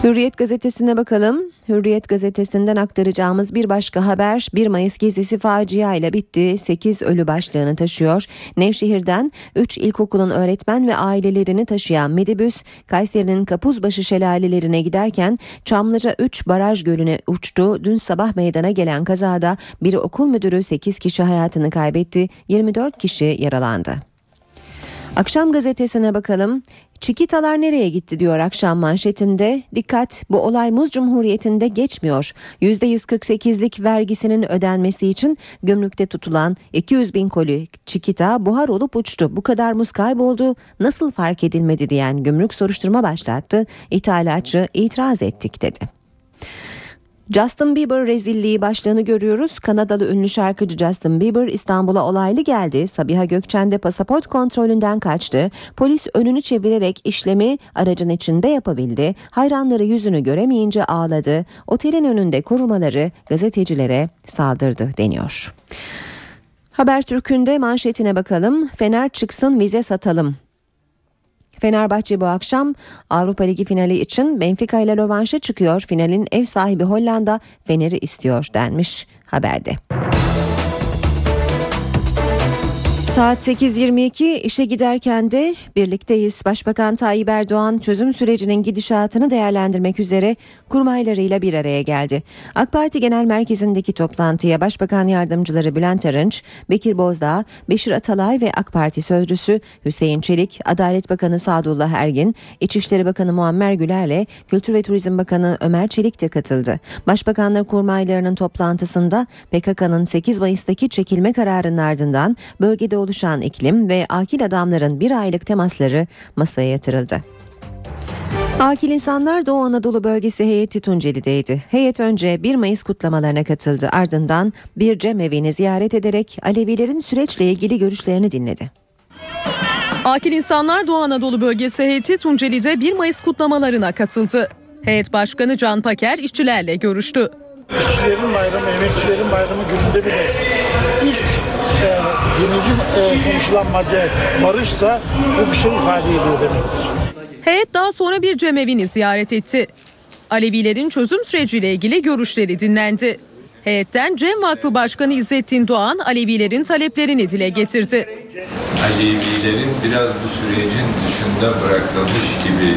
Hürriyet gazetesine bakalım. Hürriyet gazetesinden aktaracağımız bir başka haber 1 Mayıs gezisi facia ile bitti. 8 ölü başlığını taşıyor. Nevşehir'den 3 ilkokulun öğretmen ve ailelerini taşıyan midibüs Kayseri'nin Kapuzbaşı şelalelerine giderken Çamlıca 3 baraj gölüne uçtu. Dün sabah meydana gelen kazada bir okul müdürü 8 kişi hayatını kaybetti. 24 kişi yaralandı. Akşam gazetesine bakalım. Çikitalar nereye gitti diyor akşam manşetinde. Dikkat bu olay Muz Cumhuriyeti'nde geçmiyor. %148'lik vergisinin ödenmesi için gümrükte tutulan 200 bin koli çikita buhar olup uçtu. Bu kadar muz kayboldu nasıl fark edilmedi diyen gümrük soruşturma başlattı. İthalatçı itiraz ettik dedi. Justin Bieber rezilliği başlığını görüyoruz. Kanadalı ünlü şarkıcı Justin Bieber İstanbul'a olaylı geldi. Sabiha Gökçen de pasaport kontrolünden kaçtı. Polis önünü çevirerek işlemi aracın içinde yapabildi. Hayranları yüzünü göremeyince ağladı. Otelin önünde korumaları gazetecilere saldırdı deniyor. Habertürk'ün de manşetine bakalım. Fener çıksın vize satalım. Fenerbahçe bu akşam Avrupa Ligi finali için Benfica ile rövanşa çıkıyor. Finalin ev sahibi Hollanda Fener'i istiyor denmiş haberde. Saat 8.22 işe giderken de birlikteyiz. Başbakan Tayyip Erdoğan çözüm sürecinin gidişatını değerlendirmek üzere kurmaylarıyla bir araya geldi. AK Parti Genel Merkezi'ndeki toplantıya Başbakan Yardımcıları Bülent Arınç, Bekir Bozdağ, Beşir Atalay ve AK Parti Sözcüsü Hüseyin Çelik, Adalet Bakanı Sadullah Ergin, İçişleri Bakanı Muammer Güler'le Kültür ve Turizm Bakanı Ömer Çelik de katıldı. Başbakanlar kurmaylarının toplantısında PKK'nın 8 Mayıs'taki çekilme kararının ardından bölgede oluşan iklim ve akil adamların bir aylık temasları masaya yatırıldı. Akil insanlar Doğu Anadolu bölgesi heyeti Tunceli'deydi. Heyet önce 1 Mayıs kutlamalarına katıldı. Ardından bir cemevini ziyaret ederek Alevilerin süreçle ilgili görüşlerini dinledi. Akil insanlar Doğu Anadolu bölgesi heyeti Tunceli'de 1 Mayıs kutlamalarına katıldı. Heyet Başkanı Can Paker işçilerle görüştü. İşçilerin bayramı, emekçilerin bayramı gününde bile ilk e, birinci e, konuşulan madde barışsa bu bir şey ifade ediyor demektir. Heyet daha sonra bir cemevini ziyaret etti. Alevilerin çözüm süreciyle ilgili görüşleri dinlendi. Heyetten Cem Vakfı Başkanı İzzettin Doğan Alevilerin taleplerini dile getirdi. Alevilerin biraz bu sürecin dışında bırakılmış gibi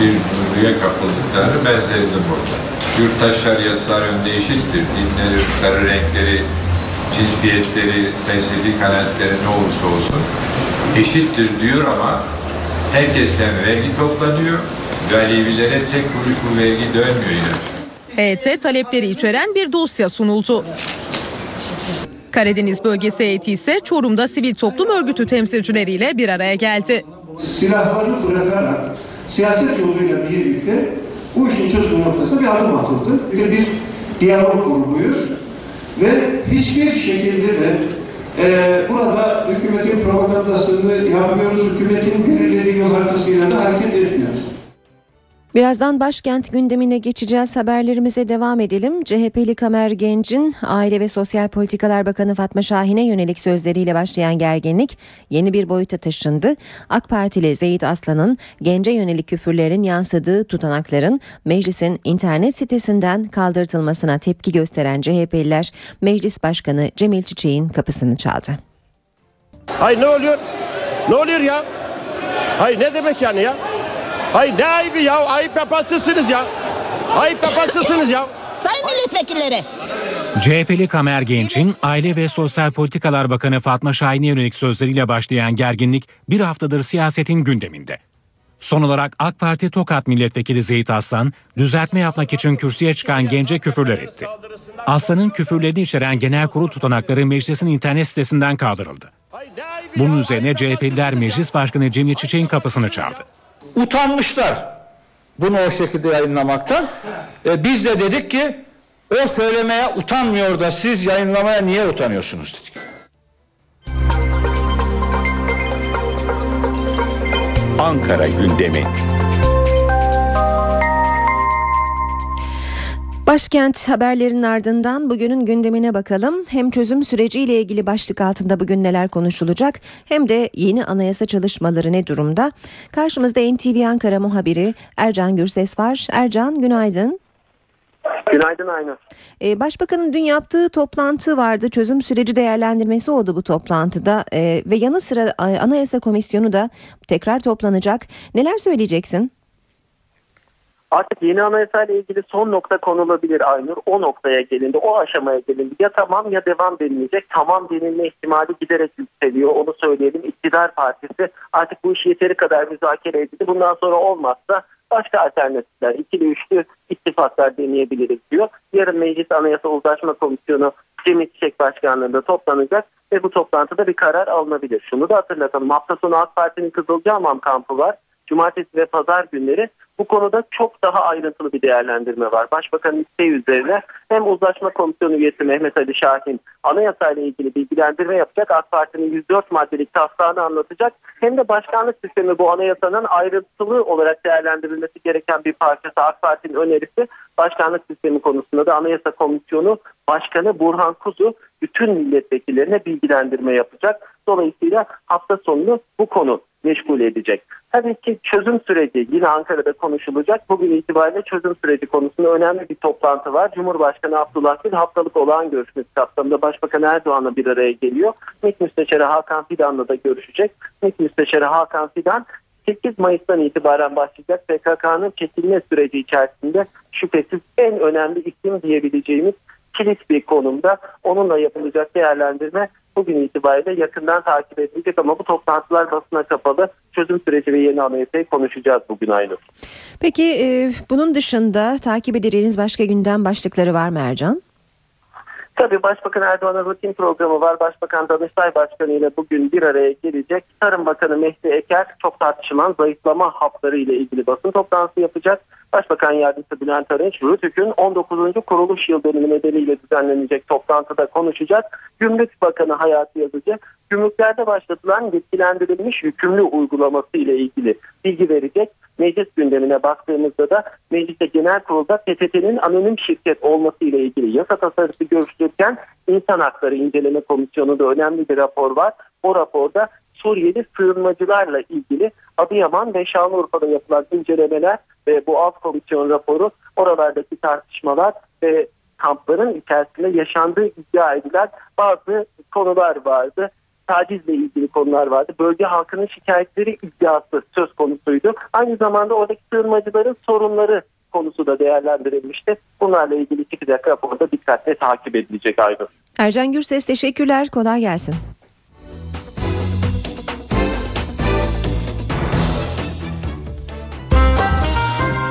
bir duyguya kapıldıklarını ben sezdim burada. Yurttaşlar yasalar önünde eşittir. Dinleri, sarı renkleri, cinsiyetleri, felsefi kanaatleri ne olursa olsun eşittir diyor ama herkesten vergi toplanıyor ve Alevilere tek kuruş bu vergi dönmüyor yine. Heyete talepleri içeren bir dosya sunuldu. Karadeniz bölgesi heyeti ise Çorum'da sivil toplum örgütü temsilcileriyle bir araya geldi. Silahları bırakarak siyaset yoluyla birlikte bu işin çözümü noktasında bir adım atıldı. Bir de bir diyalog kuruluyuz. Ve hiçbir şekilde de e, burada hükümetin propagandasını yapmıyoruz. Hükümetin belirlediği yol haritasıyla da hareket etmiyoruz. Birazdan başkent gündemine geçeceğiz. Haberlerimize devam edelim. CHP'li Kamer Genç'in Aile ve Sosyal Politikalar Bakanı Fatma Şahin'e yönelik sözleriyle başlayan gerginlik yeni bir boyuta taşındı. AK Partili Zeyit Aslan'ın gence yönelik küfürlerin yansıdığı tutanakların meclisin internet sitesinden kaldırtılmasına tepki gösteren CHP'liler Meclis Başkanı Cemil Çiçek'in kapısını çaldı. Hay ne oluyor? Ne oluyor ya? Hay ne demek yani ya? Hay ne ayıbı ya? Ayıp yaparsınız ya. Ayıp yaparsınız ya. Sayın milletvekilleri. CHP'li Kamer Genç'in Aile ve Sosyal Politikalar Bakanı Fatma Şahin'e yönelik sözleriyle başlayan gerginlik bir haftadır siyasetin gündeminde. Son olarak AK Parti Tokat Milletvekili Zeyt Aslan düzeltme yapmak için kürsüye çıkan gence küfürler etti. Aslan'ın küfürlerini içeren genel kurul tutanakları meclisin internet sitesinden kaldırıldı. Bunun üzerine CHP'liler Meclis Başkanı Cemil Çiçek'in kapısını çaldı. Utanmışlar bunu o şekilde yayınlamaktan. E, biz de dedik ki o söylemeye utanmıyor da siz yayınlamaya niye utanıyorsunuz dedik. Ankara gündemi. Başkent haberlerinin ardından bugünün gündemine bakalım. Hem çözüm süreciyle ilgili başlık altında bugün neler konuşulacak hem de yeni anayasa çalışmaları ne durumda? Karşımızda NTV Ankara muhabiri Ercan Gürses var. Ercan günaydın. Günaydın Aynur. Ee, Başbakanın dün yaptığı toplantı vardı. Çözüm süreci değerlendirmesi oldu bu toplantıda. Ee, ve yanı sıra Anayasa Komisyonu da tekrar toplanacak. Neler söyleyeceksin? Artık yeni anayasa ile ilgili son nokta konulabilir Aynur. O noktaya gelindi, o aşamaya gelindi. Ya tamam ya devam denilecek. Tamam denilme ihtimali giderek yükseliyor. Onu söyleyelim. İktidar Partisi artık bu işi yeteri kadar müzakere edildi. Bundan sonra olmazsa başka alternatifler, ikili üçlü ittifaklar deneyebiliriz diyor. Yarın Meclis Anayasa Uzlaşma Komisyonu Cemil Çiçek Başkanlığı'nda toplanacak ve bu toplantıda bir karar alınabilir. Şunu da hatırlatalım. Hafta sonu AK Parti'nin Kızılcahamam kampı var. Cumartesi ve pazar günleri bu konuda çok daha ayrıntılı bir değerlendirme var. Başbakanın isteği üzerine hem uzlaşma komisyonu üyesi Mehmet Ali Şahin anayasayla ilgili bilgilendirme yapacak. AK Parti'nin 104 maddelik taslağını anlatacak. Hem de başkanlık sistemi bu anayasanın ayrıntılı olarak değerlendirilmesi gereken bir parçası. AK Parti'nin önerisi başkanlık sistemi konusunda da anayasa komisyonu başkanı Burhan Kuzu bütün milletvekillerine bilgilendirme yapacak. Dolayısıyla hafta sonunu bu konu meşgul edecek. Tabii ki çözüm süreci yine Ankara'da konuşulacak. Bugün itibariyle çözüm süreci konusunda önemli bir toplantı var. Cumhurbaşkanı Abdullah Gül haftalık olağan görüşmesi kapsamında Başbakan Erdoğan'la bir araya geliyor. MİT Müsteşarı Hakan Fidan'la da görüşecek. MİT Müsteşarı Hakan Fidan 8 Mayıs'tan itibaren başlayacak PKK'nın çekilme süreci içerisinde şüphesiz en önemli isim diyebileceğimiz kilit bir konumda. Onunla yapılacak değerlendirme bugün itibariyle yakından takip edilecek ama bu toplantılar basına kapalı. Çözüm süreci ve yeni anayasayı konuşacağız bugün aynı. Peki e, bunun dışında takip edeceğiniz başka gündem başlıkları var mı Ercan? Tabii Başbakan Erdoğan'ın rutin programı var. Başbakan Danıştay Başkanı ile bugün bir araya gelecek. Tarım Bakanı Mehdi Eker çok tartışılan zayıflama hapları ile ilgili basın toplantısı yapacak. Başbakan Yardımcısı Bülent Arınç, Rütük'ün 19. kuruluş yıl dönümü nedeniyle düzenlenecek toplantıda konuşacak. Gümrük Bakanı Hayati Yazıcı, gümrüklerde başlatılan yetkilendirilmiş yükümlü uygulaması ile ilgili bilgi verecek. Meclis gündemine baktığımızda da mecliste genel kurulda PTT'nin anonim şirket olması ile ilgili yasa tasarısı görüştürürken insan hakları inceleme komisyonu da önemli bir rapor var. O raporda Suriyeli sığınmacılarla ilgili Adıyaman ve Şanlıurfa'da yapılan incelemeler ve bu alt komisyon raporu oralardaki tartışmalar ve kampların içerisinde yaşandığı iddia edilen bazı konular vardı. Tacizle ilgili konular vardı. Bölge halkının şikayetleri iddiası söz konusuydu. Aynı zamanda oradaki sığınmacıların sorunları konusu da değerlendirilmişti. Bunlarla ilgili çıkacak raporda dikkatle takip edilecek ayrı. Ercan Gürses teşekkürler. Kolay gelsin.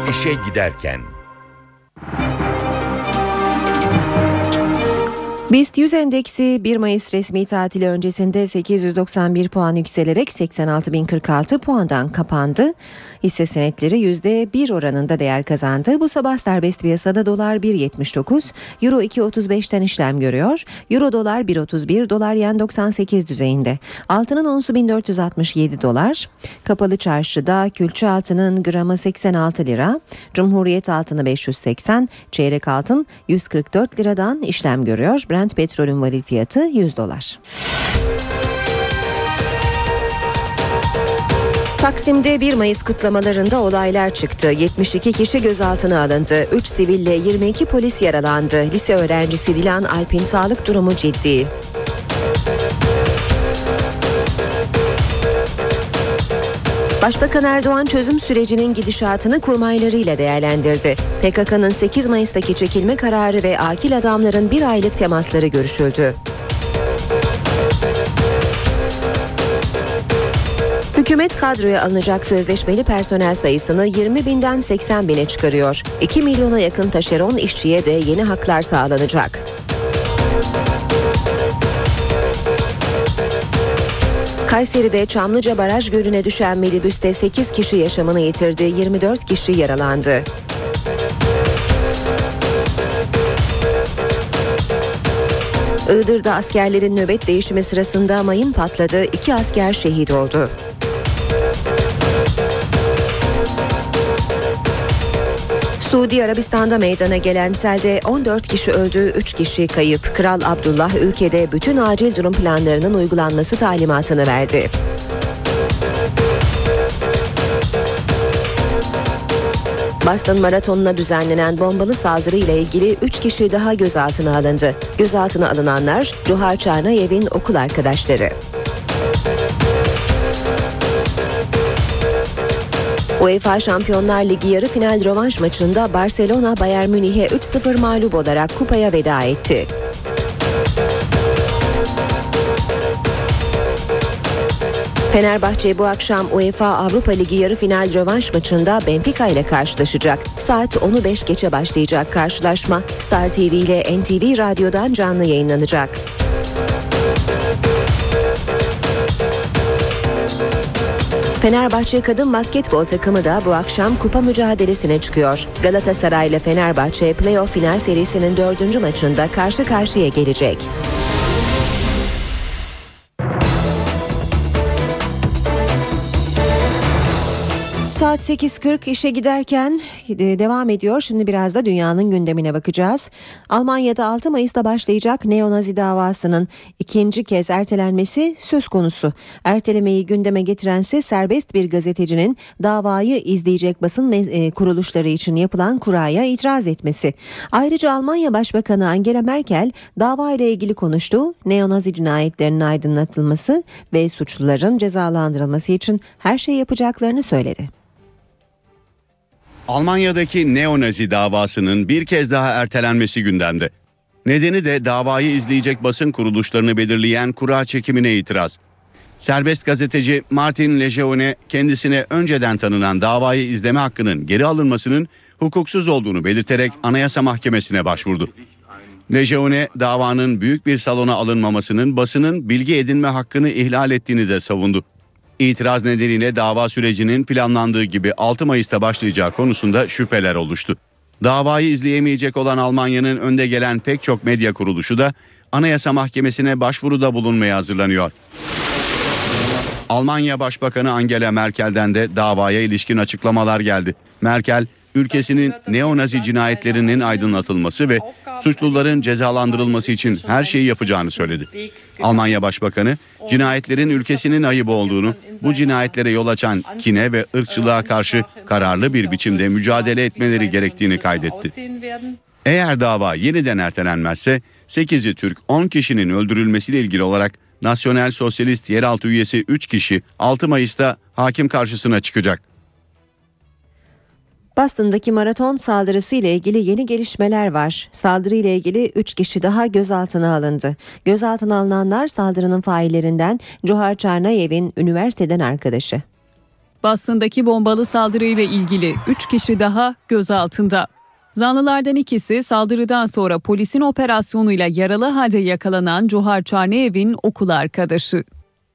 İşe giderken. BIST 100 endeksi 1 Mayıs resmi tatili öncesinde 891 puan yükselerek 86.046 puandan kapandı. Hisse senetleri %1 oranında değer kazandı. Bu sabah serbest piyasada dolar 1.79, euro 2.35'ten işlem görüyor. Euro dolar 1.31, dolar yen 98 düzeyinde. Altının onsu 1467 dolar. Kapalı çarşıda külçe altının gramı 86 lira. Cumhuriyet altını 580, çeyrek altın 144 liradan işlem görüyor. Brent petrolün varil fiyatı 100 dolar. Taksim'de 1 Mayıs kutlamalarında olaylar çıktı. 72 kişi gözaltına alındı. 3 siville 22 polis yaralandı. Lise öğrencisi Dilan Alp'in sağlık durumu ciddi. Başbakan Erdoğan çözüm sürecinin gidişatını kurmaylarıyla değerlendirdi. PKK'nın 8 Mayıs'taki çekilme kararı ve akil adamların bir aylık temasları görüşüldü. Hükümet kadroya alınacak sözleşmeli personel sayısını 20 binden 80 bine çıkarıyor. 2 milyona yakın taşeron işçiye de yeni haklar sağlanacak. Kayseri'de Çamlıca Baraj Gölü'ne düşen minibüste 8 kişi yaşamını yitirdi, 24 kişi yaralandı. Iğdır'da askerlerin nöbet değişimi sırasında mayın patladı, iki asker şehit oldu. Suudi Arabistan'da meydana gelen selde 14 kişi öldü, 3 kişi kayıp. Kral Abdullah ülkede bütün acil durum planlarının uygulanması talimatını verdi. Boston Maratonu'na düzenlenen bombalı saldırı ile ilgili 3 kişi daha gözaltına alındı. Gözaltına alınanlar Cuhar Çarnayev'in okul arkadaşları. UEFA Şampiyonlar Ligi yarı final rövanş maçında Barcelona Bayern Münih'e 3-0 mağlup olarak kupaya veda etti. Fenerbahçe bu akşam UEFA Avrupa Ligi yarı final rövanş maçında Benfica ile karşılaşacak. Saat 10'u 5 geçe başlayacak karşılaşma Star TV ile NTV Radyo'dan canlı yayınlanacak. Fenerbahçe kadın basketbol takımı da bu akşam kupa mücadelesine çıkıyor. Galatasaray ile Fenerbahçe playoff final serisinin dördüncü maçında karşı karşıya gelecek. Saat 8.40 işe giderken e, devam ediyor. Şimdi biraz da dünyanın gündemine bakacağız. Almanya'da 6 Mayıs'ta başlayacak neonazi davasının ikinci kez ertelenmesi söz konusu. Ertelemeyi gündeme getirense serbest bir gazetecinin davayı izleyecek basın e, kuruluşları için yapılan kuraya itiraz etmesi. Ayrıca Almanya Başbakanı Angela Merkel dava ile ilgili konuştu. Neonazi cinayetlerinin aydınlatılması ve suçluların cezalandırılması için her şey yapacaklarını söyledi. Almanya'daki neonazi davasının bir kez daha ertelenmesi gündemde. Nedeni de davayı izleyecek basın kuruluşlarını belirleyen kura çekimine itiraz. Serbest gazeteci Martin Lejeune kendisine önceden tanınan davayı izleme hakkının geri alınmasının hukuksuz olduğunu belirterek Anayasa Mahkemesi'ne başvurdu. Lejeune davanın büyük bir salona alınmamasının basının bilgi edinme hakkını ihlal ettiğini de savundu. İtiraz nedeniyle dava sürecinin planlandığı gibi 6 Mayıs'ta başlayacağı konusunda şüpheler oluştu. Davayı izleyemeyecek olan Almanya'nın önde gelen pek çok medya kuruluşu da Anayasa Mahkemesi'ne başvuruda bulunmaya hazırlanıyor. Almanya Başbakanı Angela Merkel'den de davaya ilişkin açıklamalar geldi. Merkel, ülkesinin neonazi cinayetlerinin aydınlatılması ve suçluların cezalandırılması için her şeyi yapacağını söyledi. Almanya Başbakanı cinayetlerin ülkesinin ayıbı olduğunu, bu cinayetlere yol açan kine ve ırkçılığa karşı kararlı bir biçimde mücadele etmeleri gerektiğini kaydetti. Eğer dava yeniden ertelenmezse 8'i Türk 10 kişinin öldürülmesiyle ilgili olarak Nasyonel Sosyalist yeraltı üyesi 3 kişi 6 Mayıs'ta hakim karşısına çıkacak. Boston'daki maraton saldırısı ile ilgili yeni gelişmeler var. Saldırı ile ilgili 3 kişi daha gözaltına alındı. Gözaltına alınanlar saldırının faillerinden Johar Çarnayev'in üniversiteden arkadaşı. Boston'daki bombalı saldırıyla ilgili 3 kişi daha gözaltında. Zanlılardan ikisi saldırıdan sonra polisin operasyonuyla yaralı halde yakalanan Cuhar Çarneyev'in okul arkadaşı.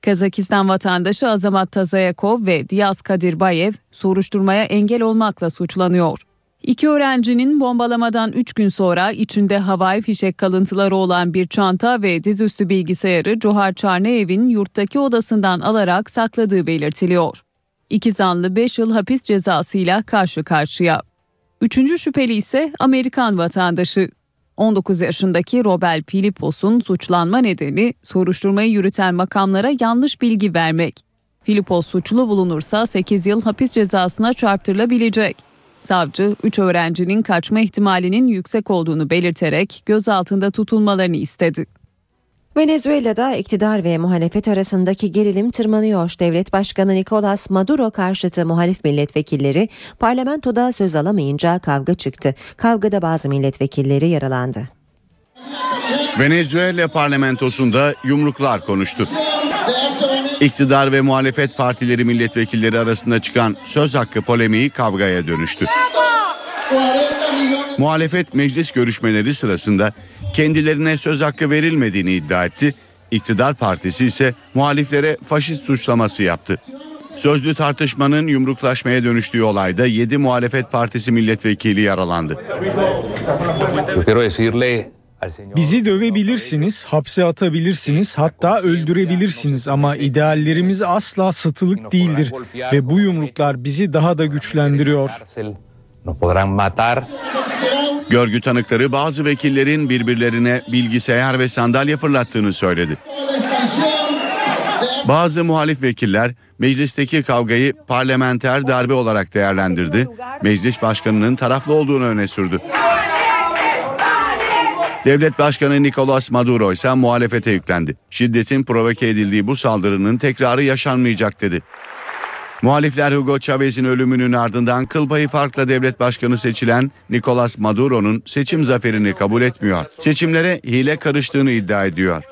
Kazakistan vatandaşı Azamat Tazayakov ve Diyaz Kadirbayev soruşturmaya engel olmakla suçlanıyor. İki öğrencinin bombalamadan 3 gün sonra içinde havai fişek kalıntıları olan bir çanta ve dizüstü bilgisayarı Cuhar Çarneyev'in yurttaki odasından alarak sakladığı belirtiliyor. İki zanlı 5 yıl hapis cezasıyla karşı karşıya. Üçüncü şüpheli ise Amerikan vatandaşı. 19 yaşındaki Robel Filipos'un suçlanma nedeni soruşturmayı yürüten makamlara yanlış bilgi vermek. Filipos suçlu bulunursa 8 yıl hapis cezasına çarptırılabilecek. Savcı 3 öğrencinin kaçma ihtimalinin yüksek olduğunu belirterek gözaltında tutulmalarını istedi. Venezuela'da iktidar ve muhalefet arasındaki gerilim tırmanıyor. Devlet Başkanı Nicolas Maduro karşıtı muhalif milletvekilleri parlamentoda söz alamayınca kavga çıktı. Kavgada bazı milletvekilleri yaralandı. Venezuela parlamentosunda yumruklar konuştu. İktidar ve muhalefet partileri milletvekilleri arasında çıkan söz hakkı polemiği kavgaya dönüştü. Muhalefet meclis görüşmeleri sırasında kendilerine söz hakkı verilmediğini iddia etti. İktidar partisi ise muhaliflere faşist suçlaması yaptı. Sözlü tartışmanın yumruklaşmaya dönüştüğü olayda 7 muhalefet partisi milletvekili yaralandı. Bizi dövebilirsiniz, hapse atabilirsiniz, hatta öldürebilirsiniz ama ideallerimiz asla satılık değildir ve bu yumruklar bizi daha da güçlendiriyor. Görgü tanıkları bazı vekillerin birbirlerine bilgisayar ve sandalye fırlattığını söyledi. Bazı muhalif vekiller meclisteki kavgayı parlamenter darbe olarak değerlendirdi. Meclis başkanının taraflı olduğunu öne sürdü. Devlet Başkanı Nicolas Maduro ise muhalefete yüklendi. Şiddetin provoke edildiği bu saldırının tekrarı yaşanmayacak dedi. Muhalifler Hugo Chavez'in ölümünün ardından kıl payı farkla devlet başkanı seçilen Nicolas Maduro'nun seçim zaferini kabul etmiyor. Seçimlere hile karıştığını iddia ediyor.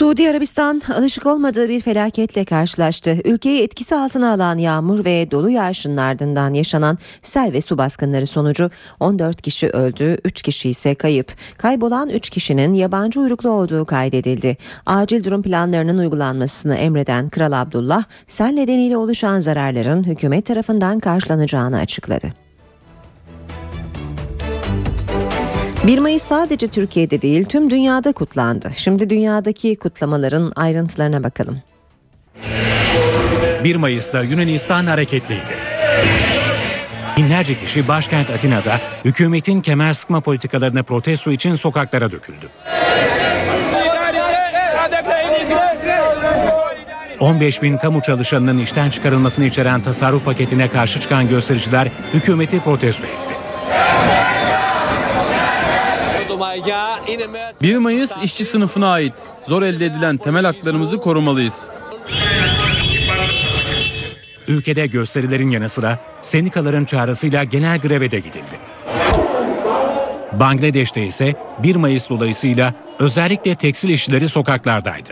Suudi Arabistan alışık olmadığı bir felaketle karşılaştı. Ülkeyi etkisi altına alan yağmur ve dolu yağışın ardından yaşanan sel ve su baskınları sonucu 14 kişi öldü, 3 kişi ise kayıp. Kaybolan 3 kişinin yabancı uyruklu olduğu kaydedildi. Acil durum planlarının uygulanmasını emreden Kral Abdullah, sel nedeniyle oluşan zararların hükümet tarafından karşılanacağını açıkladı. 1 Mayıs sadece Türkiye'de değil tüm dünyada kutlandı. Şimdi dünyadaki kutlamaların ayrıntılarına bakalım. 1 Mayıs'ta Yunanistan hareketliydi. Binlerce kişi başkent Atina'da hükümetin kemer sıkma politikalarına protesto için sokaklara döküldü. 15 bin kamu çalışanının işten çıkarılmasını içeren tasarruf paketine karşı çıkan göstericiler hükümeti protesto etti. 1 Mayıs işçi sınıfına ait. Zor elde edilen temel haklarımızı korumalıyız. Ülkede gösterilerin yanı sıra sendikaların çağrısıyla genel greve de gidildi. Bangladeş'te ise 1 Mayıs dolayısıyla özellikle tekstil işçileri sokaklardaydı.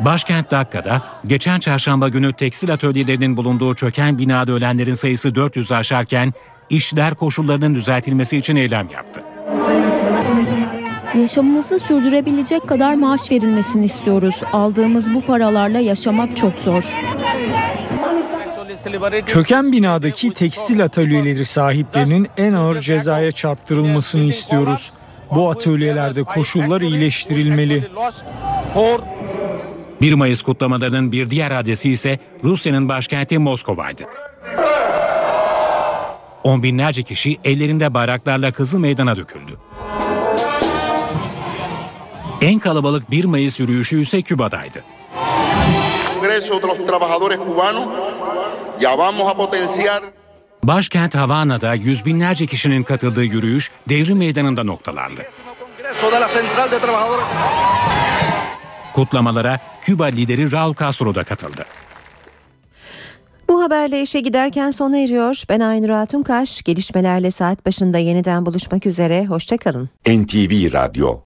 Başkent Dakka'da geçen çarşamba günü tekstil atölyelerinin bulunduğu çöken binada ölenlerin sayısı 400'ü aşarken işçiler koşullarının düzeltilmesi için eylem yaptı. Yaşamımızı sürdürebilecek kadar maaş verilmesini istiyoruz. Aldığımız bu paralarla yaşamak çok zor. Çöken binadaki tekstil atölyeleri sahiplerinin en ağır cezaya çarptırılmasını istiyoruz. Bu atölyelerde koşullar iyileştirilmeli. 1 Mayıs kutlamalarının bir diğer adresi ise Rusya'nın başkenti Moskova'ydı. On binlerce kişi ellerinde bayraklarla Kızıl Meydan'a döküldü. En kalabalık 1 Mayıs yürüyüşü ise Küba'daydı. Congreso de los Trabajadores Cubanos ya vamos a potenciar Başkent Havana'da yüz binlerce kişinin katıldığı yürüyüş devrim meydanında noktalandı. Kutlamalara Küba lideri Raul Castro da katıldı. Bu haberle işe giderken sona eriyor. Ben Aynur Altunkaş. Gelişmelerle saat başında yeniden buluşmak üzere. Hoşçakalın. NTV Radyo